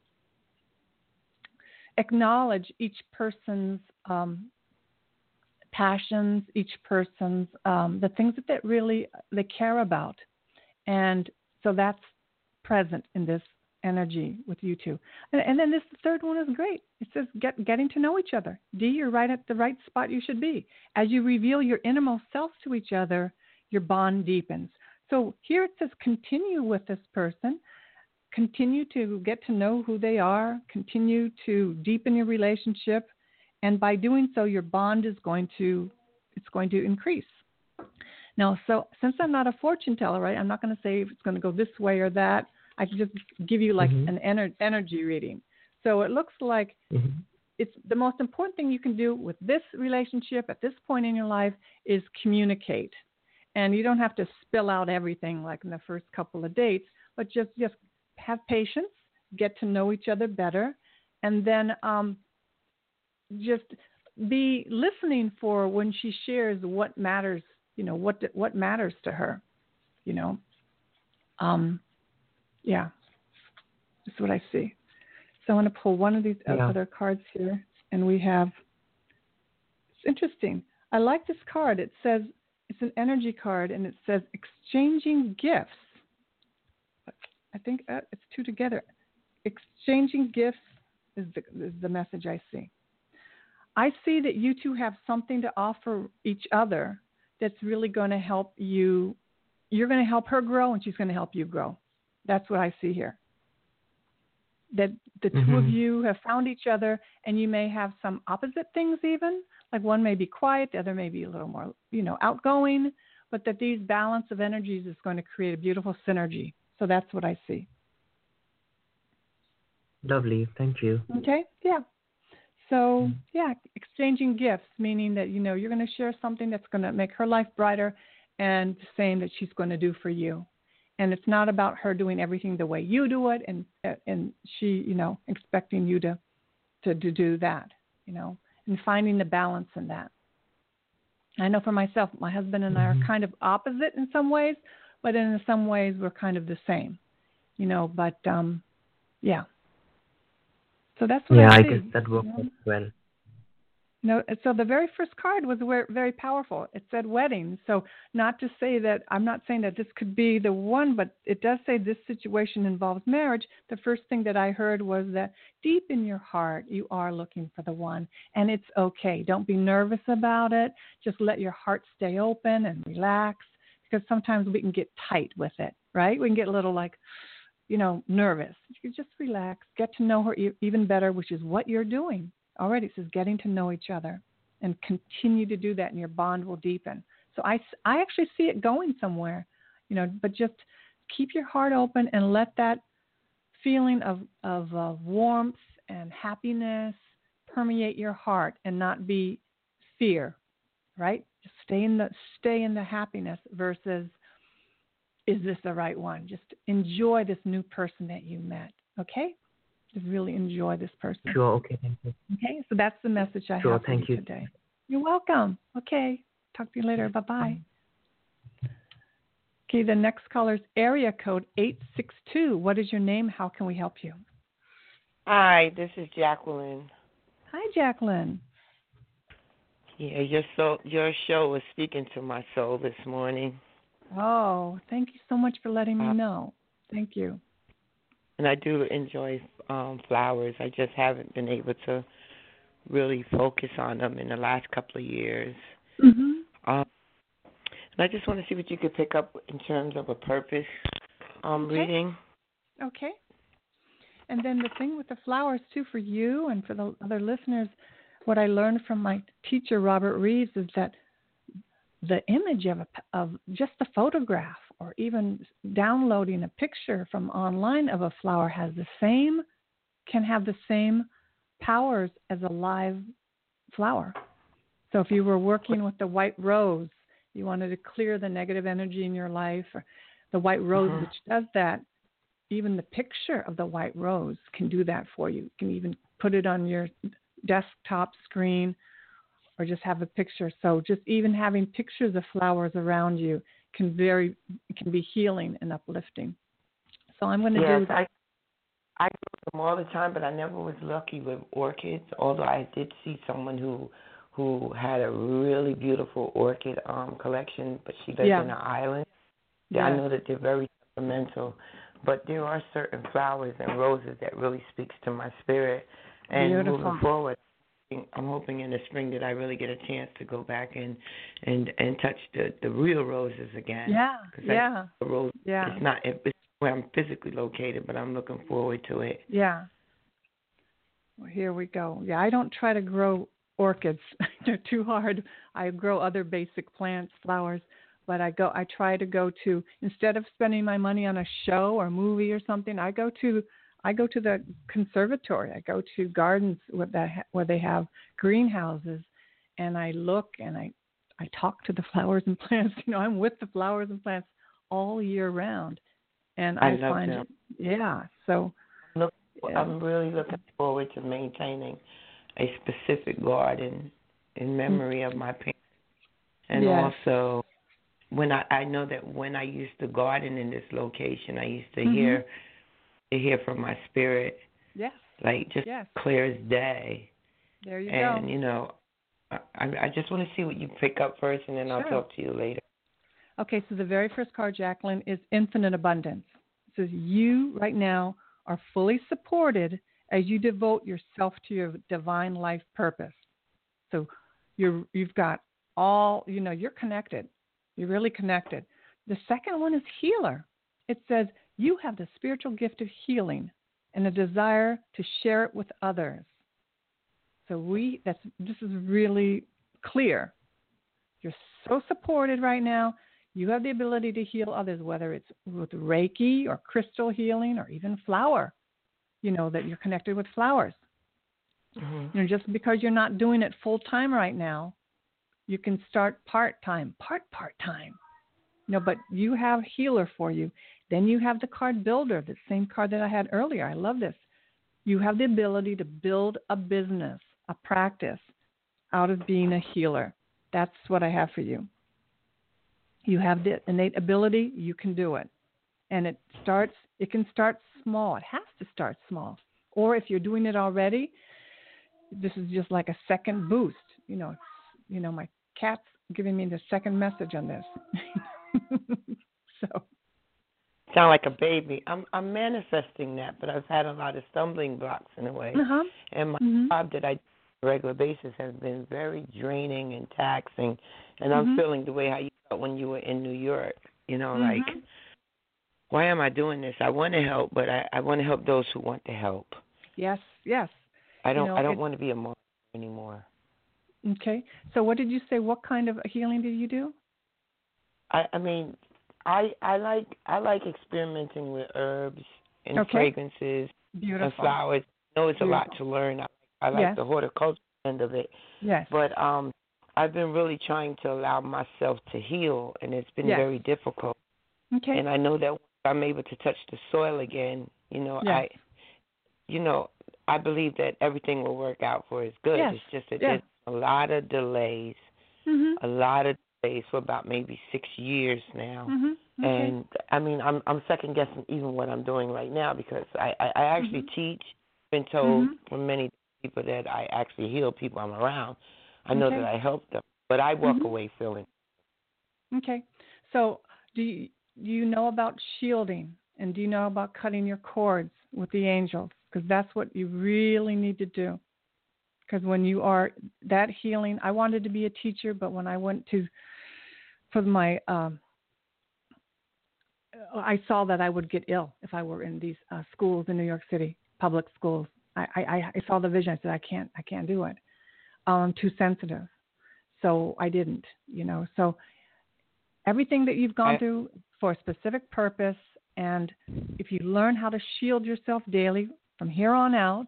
Speaker 1: acknowledge each person's um, passions, each person's um, the things that they really they care about, and so that's present in this energy with you two. And, and then this third one is great. It says get, getting to know each other. Dee, you're right at the right spot you should be. As you reveal your innermost self to each other, your bond deepens. So here it says continue with this person, continue to get to know who they are, continue to deepen your relationship, and by doing so, your bond is going to it's going to increase. Now, so since I'm not a fortune teller, right, I'm not going to say if it's going to go this way or that. I can just give you like
Speaker 3: Mhm.
Speaker 1: an ener- energy reading. So it looks like
Speaker 3: Mhm.
Speaker 1: it's the most important thing you can do with this relationship at this point in your life is communicate. And you don't have to spill out everything like in the first couple of dates, but just just have patience, get to know each other better, and then um, just be listening for when she shares what matters. You know what what matters to her. You know, um, yeah, that's what I see. So I'm going to pull one of these
Speaker 3: Yeah.
Speaker 1: other cards here, and we have. It's interesting. I like this card. It says it's an energy card, and it says exchanging gifts. I think uh, it's two together. Exchanging gifts is the, is the message I see. I see that you two have something to offer each other that's really going to help you. You're going to help her grow, and she's going to help you grow. That's what I see here. That the 2 of
Speaker 3: Mhm.
Speaker 1: you have found each other, and you may have some opposite things, even like one may be quiet, the other may be a little more, you know, outgoing. But that these balance of energies is going to create a beautiful synergy. So that's what I see.
Speaker 3: Lovely. Thank you.
Speaker 1: Okay, yeah. So yeah, exchanging gifts, meaning that you know you're going to share something that's going to make her life brighter, and the same that she's going to do for you. And it's not about her doing everything the way you do it, and and she, you know, expecting you to to, to do that, you know, and finding the balance in that. I know for myself, my husband and I are
Speaker 3: Mhm.
Speaker 1: kind of opposite in some ways, but in some ways we're kind of the same, you know. But um, yeah. So that's what
Speaker 3: Yeah,
Speaker 1: I
Speaker 3: I guess that works
Speaker 1: you know?
Speaker 3: well.
Speaker 1: No, so the very first card was very powerful. It said wedding. So not to say that I'm not saying that this could be the one, but it does say this situation involves marriage. The first thing that I heard was that deep in your heart you are looking for the one, and it's okay. Don't be nervous about it. Just let your heart stay open and relax, because sometimes we can get tight with it, right? We can get a little like, you know, nervous. You just relax, get to know her even better, which is what you're doing already it says getting to know each other and continue to do that and your bond will deepen so i, I actually see it going somewhere you know, but just keep your heart open and let that feeling of of uh, warmth and happiness permeate your heart and not be fear, right? Just stay in the stay in the happiness versus is this the right one? Just enjoy this new person that you met. Okay? Just really enjoy this person.
Speaker 3: Sure. Okay. Thank you.
Speaker 1: Okay. So that's the message I
Speaker 3: sure,
Speaker 1: have for
Speaker 3: thank
Speaker 1: you,
Speaker 3: you
Speaker 1: today. You're welcome. Okay. Talk to you later. Bye bye. Okay. The next caller is area code eight six two. What is your name? How can we help you?
Speaker 4: Hi, this is Jacqueline.
Speaker 1: Hi, Jacqueline.
Speaker 4: Yeah, your soul, your show was speaking to my soul this morning,
Speaker 1: Oh, thank you so much for letting me
Speaker 4: Uh,
Speaker 1: know. Thank you.
Speaker 4: and I do enjoy um flowers. I just haven't been able to really focus on them in the last couple of years.
Speaker 1: Mm-hmm.
Speaker 4: Um, and I just want to see what you could pick up in terms of a purpose um
Speaker 1: Okay.
Speaker 4: reading.
Speaker 1: Okay. And then the thing with the flowers too for you and for the other listeners, what I learned from my teacher Robert Reeves is that the image of a, of just a photograph or even downloading a picture from online of a flower has the same can have the same powers as a live flower. So if you were working with the white rose, you wanted to clear the negative energy in your life, or the white rose,
Speaker 4: Mhm.
Speaker 1: which does that, even the picture of the white rose can do that for you. You can even put it on your desktop screen or just have a picture. So just even having pictures of flowers around you can very can be healing and uplifting. So I'm going to
Speaker 4: Yes,
Speaker 1: do
Speaker 4: I I grow them all the time, but I never was lucky with orchids. Although I did see someone who who had a really beautiful orchid um collection, but she lives
Speaker 1: Yeah.
Speaker 4: in an island. Yeah, I know that they're very temperamental, but there are certain flowers and roses that really speaks to my spirit. And
Speaker 1: Beautiful.
Speaker 4: moving forward, I'm hoping in the spring that I really get a chance to go back and and and touch the the real roses again.
Speaker 1: Yeah.
Speaker 4: I-
Speaker 1: Yeah.
Speaker 4: Rose,
Speaker 1: Yeah.
Speaker 4: it's not it's where I'm physically located, but I'm looking forward to it.
Speaker 1: Yeah. Well, here we go. Yeah, I don't try to grow orchids. They're too hard. I grow other basic plants, flowers, but I go I try to go to instead of spending my money on a show or movie or something, I go to I go to the conservatory. I go to gardens where that where they have greenhouses and I look and I I talk to the flowers and plants. You know, I'm with the flowers and plants all year round. And
Speaker 4: I
Speaker 1: I,
Speaker 4: love
Speaker 1: find it yeah. So
Speaker 4: Look,
Speaker 1: yeah.
Speaker 4: I'm really looking forward to maintaining a specific garden in memory of my parents, and
Speaker 1: Yes.
Speaker 4: also when I I know that when I used to garden in this location, I used to
Speaker 1: Mhm.
Speaker 4: hear to hear from my spirit
Speaker 1: Yes.
Speaker 4: like just
Speaker 1: Yes.
Speaker 4: clear as day,
Speaker 1: There you
Speaker 4: and
Speaker 1: go.
Speaker 4: And you know. I, I just want to see what you pick up first, and then I'll talk to you later.
Speaker 1: Okay, so the very first card, Jacqueline, is infinite abundance. It says you right now are fully supported as you devote yourself to your divine life purpose. So you're you've got all you know, you're connected. You're really connected. The second one is healer. It says you have the spiritual gift of healing and a desire to share it with others. So we that's this is really clear. You're so supported right now. You have the ability to heal others, whether it's with Reiki or crystal healing or even flower. You know that you're connected with flowers.
Speaker 4: Mm-hmm.
Speaker 1: You know, just because you're not doing it full time right now, you can start part time, part part time. Know, but you have healer for you. Then you have the card builder, the same card that I had earlier. I love this. You have the ability to build a business, a practice out of being a healer. That's what I have for you. You have the innate ability, you can do it. And it starts it can start small. It has to start small. Or if you're doing it already, this is just like a second boost. You know, you know, my cat's giving me the second message on this. so
Speaker 4: Sound like a baby. I'm I'm manifesting that, but I've had a lot of stumbling blocks in a way.
Speaker 1: uh-huh.
Speaker 4: And my
Speaker 1: Mhm.
Speaker 4: job that I do on a regular basis has been very draining and taxing. And I'm
Speaker 1: Mhm.
Speaker 4: feeling the way how you felt when you were in New York. You know,
Speaker 1: Mhm.
Speaker 4: like, why am I doing this? I want to help, but I, I want to help those who want to help.
Speaker 1: Yes, yes.
Speaker 4: I don't
Speaker 1: know,
Speaker 4: I don't
Speaker 1: it-
Speaker 4: want to be a martyr anymore.
Speaker 1: Okay. So what did you say? What kind of healing did you do?
Speaker 4: I I mean, I I like I like experimenting with herbs and
Speaker 1: Okay.
Speaker 4: fragrances
Speaker 1: Beautiful.
Speaker 4: and flowers. I know it's a lot to learn. I, I like
Speaker 1: Yes.
Speaker 4: the horticulture end of it,
Speaker 1: Yes.
Speaker 4: but um, I've been really trying to allow myself to heal, and it's been
Speaker 1: Yes.
Speaker 4: very difficult.
Speaker 1: okay.
Speaker 4: And I know that once I'm able to touch the soil again, you know,
Speaker 1: Yes.
Speaker 4: I, you know, I believe that everything will work out for his good.
Speaker 1: Yes.
Speaker 4: It's just that
Speaker 1: Yes.
Speaker 4: there's a lot of delays,
Speaker 1: mhm.
Speaker 4: a lot of delays for about maybe six years now.
Speaker 1: Mhm. Okay.
Speaker 4: And I mean, I'm I'm second guessing even what I'm doing right now because I I, I actually
Speaker 1: Mhm.
Speaker 4: teach. Been told
Speaker 1: Mhm.
Speaker 4: from many people that I actually heal people I'm around. I know
Speaker 1: Okay.
Speaker 4: that I help them, but I walk
Speaker 1: Mhm.
Speaker 4: away feeling.
Speaker 1: Okay. So, do you, do you know about shielding and do you know about cutting your cords with the angels? Because that's what you really need to do. Because when you are that healing, I wanted to be a teacher, but when I went to for my, um, I saw that I would get ill if I were in these uh, schools in New York City, public schools. I, I, I saw the vision. I said, I can't, I can't do it. Um, I'm too sensitive, so I didn't. You know, so everything that you've gone
Speaker 4: I-
Speaker 1: through for a specific purpose and if you learn how to shield yourself daily from here on out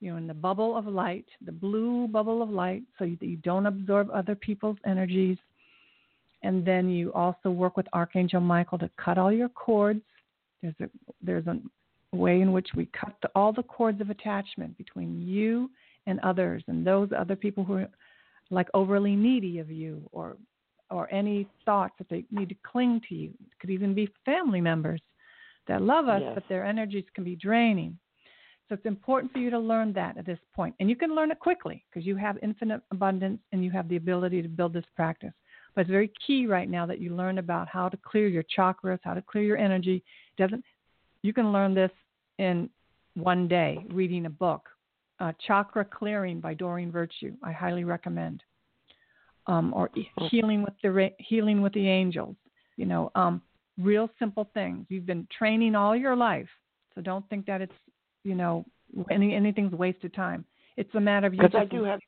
Speaker 1: you're in the bubble of light the blue bubble of light so that you don't absorb other people's energies and then you also work with archangel michael to cut all your cords there's a there's a way in which we cut the, all the cords of attachment between you and others and those other people who are like overly needy of you or or any thoughts that they need to cling to you. It could even be family members that love us,
Speaker 4: Yes.
Speaker 1: but their energies can be draining. So it's important for you to learn that at this point. And you can learn it quickly because you have infinite abundance and you have the ability to build this practice. But it's very key right now that you learn about how to clear your chakras, how to clear your energy. Doesn't you can learn this in one day reading a book. Uh, Chakra Clearing by Doreen Virtue. I highly recommend um, or healing with the healing with the angels. You know, um, real simple things. You've been training all your life, so don't think that it's you know any anything's wasted time. It's a matter of you.
Speaker 4: Because I
Speaker 1: just-
Speaker 4: do have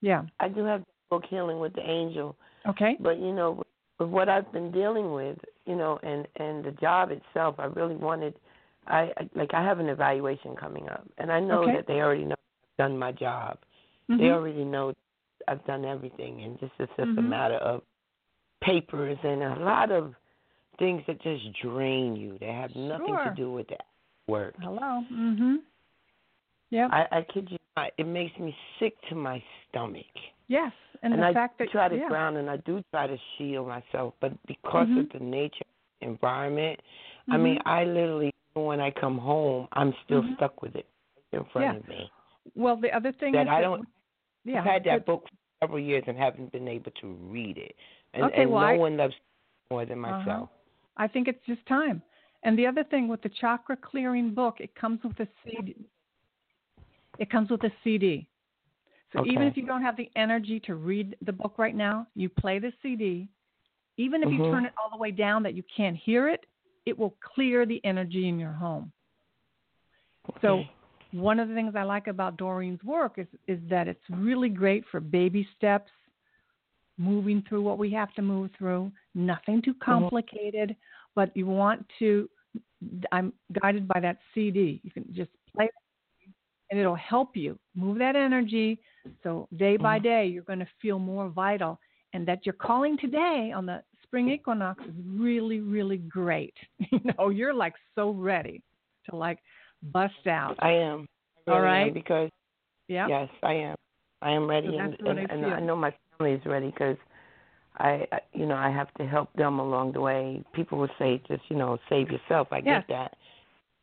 Speaker 1: Yeah.
Speaker 4: I do have book Healing with the Angel,
Speaker 1: Okay.
Speaker 4: but you know, with- what I've been dealing with, you know, and and the job itself, I really wanted. I I- like I have an evaluation coming up, and I know
Speaker 1: Okay.
Speaker 4: that they already know I've done my job. They
Speaker 1: Mhm.
Speaker 4: already know I've done everything, and just it's just a
Speaker 1: Mhm.
Speaker 4: matter of papers and a lot of things that just drain you. They have nothing
Speaker 1: Sure.
Speaker 4: to do with the work.
Speaker 1: Hello. Mhm. Yep.
Speaker 4: I, I kid you not, it makes me sick to my stomach.
Speaker 1: Yes. And,
Speaker 4: And,
Speaker 1: the
Speaker 4: I
Speaker 1: fact that I
Speaker 4: try to
Speaker 1: yeah.
Speaker 4: ground and I do try to shield myself, but because
Speaker 1: Mhm.
Speaker 4: of the nature environment, I mean. I literally when I come home, I'm still
Speaker 1: Mhm.
Speaker 4: stuck with it in front
Speaker 1: Yeah.
Speaker 4: of me.
Speaker 1: well, the other thing
Speaker 4: That
Speaker 1: is
Speaker 4: I
Speaker 1: that-
Speaker 4: don't-
Speaker 1: Yeah.
Speaker 4: I've had that
Speaker 1: but-
Speaker 4: book for several years and haven't been able to read it. And,
Speaker 1: Okay,
Speaker 4: and
Speaker 1: well,
Speaker 4: no
Speaker 1: I-
Speaker 4: one loves more than
Speaker 1: Uh-huh.
Speaker 4: myself.
Speaker 1: I think it's just time. And the other thing with the chakra clearing book, it comes with a CD. It comes with a CD. So even if you don't have the energy to read the book right now, you play the CD. Even if you
Speaker 4: Mhm.
Speaker 1: turn it all the way down that you can't hear it, it will clear the energy in your home. So one of the things I like about Doreen's work is is that it's really great for baby steps, moving through what we have to move through. Nothing too complicated, but you want to. I'm guided by that CD. You can just play, it, and it'll help you move that energy. So day by
Speaker 4: Mhm.
Speaker 1: day, you're going to feel more vital, and that your calling today on the spring equinox is really, really great. You know, you're like so ready to like bust out.
Speaker 4: I am. I
Speaker 1: All
Speaker 4: really am because
Speaker 1: Yeah.
Speaker 4: yes, I am. I am ready,
Speaker 1: So
Speaker 4: and and,
Speaker 1: I
Speaker 4: and I know my family is ready because I, I, you know, I have to help them along the way. People would say, just you know, save yourself. I get that,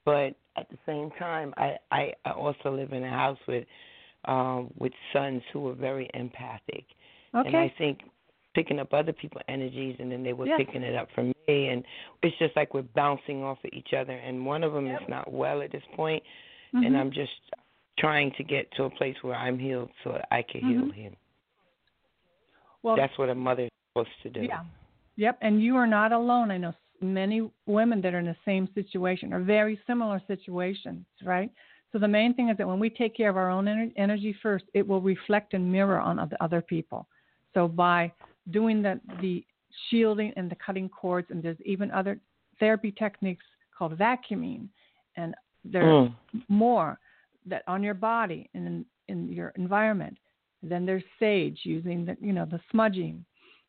Speaker 4: but at the same time, I, I, I also live in a house with, um, with sons who were very empathic, and I think picking up other people's energies, and then they were
Speaker 1: Yes.
Speaker 4: picking it up from me, and it's just like we're bouncing off of each other. And one of them
Speaker 1: Yep.
Speaker 4: is not well at this point,
Speaker 1: Mhm.
Speaker 4: and I'm just trying to get to a place where I'm healed so I can heal
Speaker 1: Mhm.
Speaker 4: him.
Speaker 1: well,
Speaker 4: That's what a mother is supposed to do.
Speaker 1: Yeah. Yep. And you are not alone. I know many women that are in the same situation or very similar situations, right? So the main thing is that when we take care of our own ener- energy first, it will reflect and mirror on other people. So by doing the the shielding and the cutting cords, and there's even other therapy techniques called vacuuming, and there's
Speaker 4: Mm.
Speaker 1: more that on your body and in, in your environment. Then there's sage using the you know the smudging,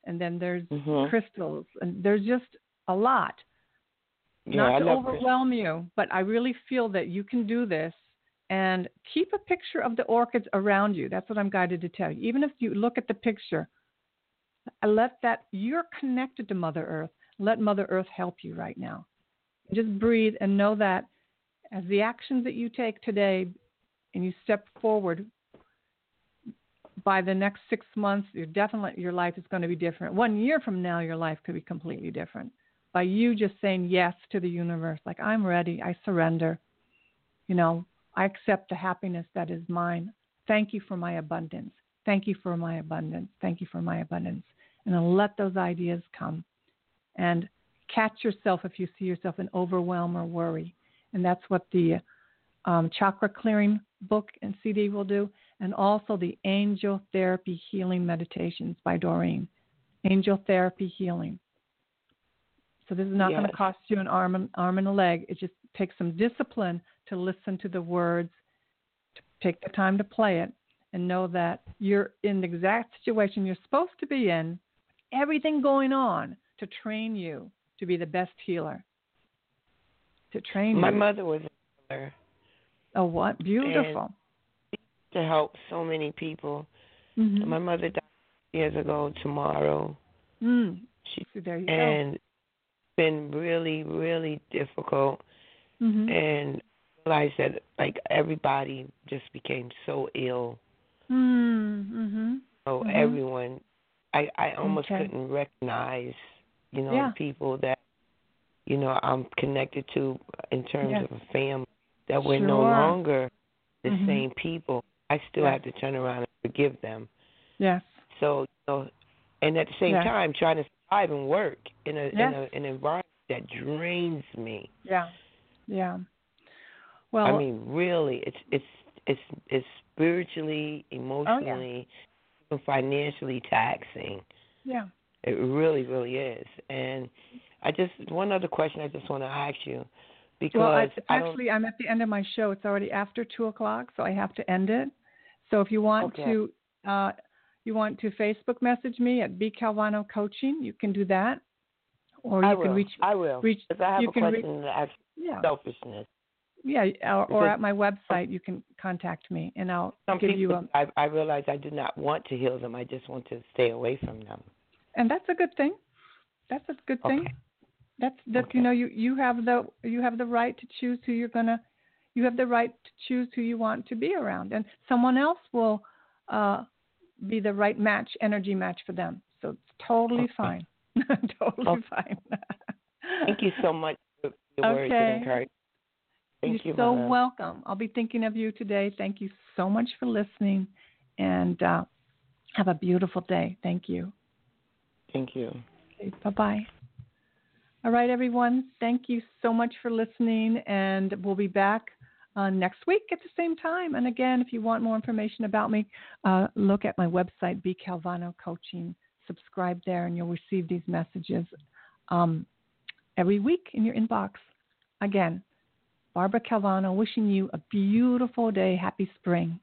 Speaker 1: and then there's
Speaker 4: Mhm.
Speaker 1: crystals, and there's just a lot.
Speaker 4: Yeah,
Speaker 1: Not to overwhelm you, but I really feel that you can do this. And keep a picture of the orchids around you. That's what I'm guided to tell you. Even if you look at the picture, let that you're connected to Mother Earth. Let Mother Earth help you right now. Just breathe and know that as the actions that you take today and you step forward by the next six months, you're definitely your life is going to be different. One year from now, your life could be completely different. By you just saying yes to the universe, like I'm ready, I surrender. You know, I accept the happiness that is mine. Thank you for my abundance. Thank you for my abundance. Thank you for my abundance. And then let those ideas come. And catch yourself if you see yourself in overwhelm or worry. And that's what the um, chakra clearing book and CD will do. And also the angel therapy healing meditations by Doreen. Angel therapy healing. So this is not going to cost you an arm and arm and a leg. It just takes some discipline to listen to the words, to take the time to play it, and know that you're in the exact situation you're supposed to be in, everything going on to train you to be the best healer. To train
Speaker 4: My
Speaker 1: you.
Speaker 4: mother was a healer
Speaker 1: oh, what beautiful.
Speaker 4: to help so many people.
Speaker 1: Mhm.
Speaker 4: My mother died years ago tomorrow,
Speaker 1: Mm.
Speaker 4: She-
Speaker 1: See, there you
Speaker 4: and it's been really, really difficult.
Speaker 1: go. hmm
Speaker 4: And realized that like everybody just became so ill.
Speaker 1: Mm-hmm.
Speaker 4: So
Speaker 1: Mhm.
Speaker 4: everyone, I I almost
Speaker 1: Okay.
Speaker 4: couldn't recognize, you know,
Speaker 1: Yeah.
Speaker 4: people that, you know, I'm connected to in terms
Speaker 1: Yes.
Speaker 4: of a family. That we're no longer the
Speaker 1: Mhm.
Speaker 4: same people. I still
Speaker 1: Yes.
Speaker 4: have to turn around and forgive them.
Speaker 1: Yes.
Speaker 4: So, you know, and at the same
Speaker 1: Yes.
Speaker 4: time, trying to survive and work in a in a, an environment that drains me.
Speaker 1: Yeah. Yeah. Well,
Speaker 4: I mean, really, it's it's it's it's spiritually,
Speaker 1: Oh,
Speaker 4: emotionally, financially taxing.
Speaker 1: yeah.
Speaker 4: It really, really is. And I just one other question I just want to ask you because
Speaker 1: Well, I,
Speaker 4: I
Speaker 1: actually, I'm at the end of my show. It's already after two o'clock, so I have to end it. So if you want
Speaker 4: Okay.
Speaker 1: to, uh, you want to Facebook message me at B Calvano Coaching, you can do that, or you
Speaker 4: I
Speaker 1: can
Speaker 4: will.
Speaker 1: reach.
Speaker 4: I will.
Speaker 1: reach-
Speaker 4: Because I have
Speaker 1: you
Speaker 4: a
Speaker 1: can
Speaker 4: question ask
Speaker 1: Yeah.
Speaker 4: selfishness.
Speaker 1: Yeah, or, or at my website, you can contact me, and I'll
Speaker 4: Some
Speaker 1: give you
Speaker 4: people,
Speaker 1: a.
Speaker 4: I, I realize I do not want to heal them. I just want to stay away from them.
Speaker 1: And that's a good thing. That's a good thing.
Speaker 4: Okay.
Speaker 1: That's that
Speaker 4: Okay.
Speaker 1: you know you you have the you have the right to choose who you're gonna you have the right to choose who you want to be around and someone else will uh be the right match energy match for them so it's totally
Speaker 4: Okay.
Speaker 1: fine totally fine
Speaker 4: Thank you so much for your words
Speaker 1: Okay.
Speaker 4: of encouragement. Thank
Speaker 1: you're
Speaker 4: you,
Speaker 1: so welcome i'll be thinking of you today thank you so much for listening and uh have a beautiful day thank you
Speaker 4: Thank you.
Speaker 1: Okay, bye bye. All right, everyone. Thank you so much for listening, and we'll be back uh, next week at the same time. And again, if you want more information about me, uh, look at my website, B Calvano Coaching. Subscribe there, and you'll receive these messages um, every week in your inbox. Again, Barbara Calvano wishing you a beautiful day. Happy spring.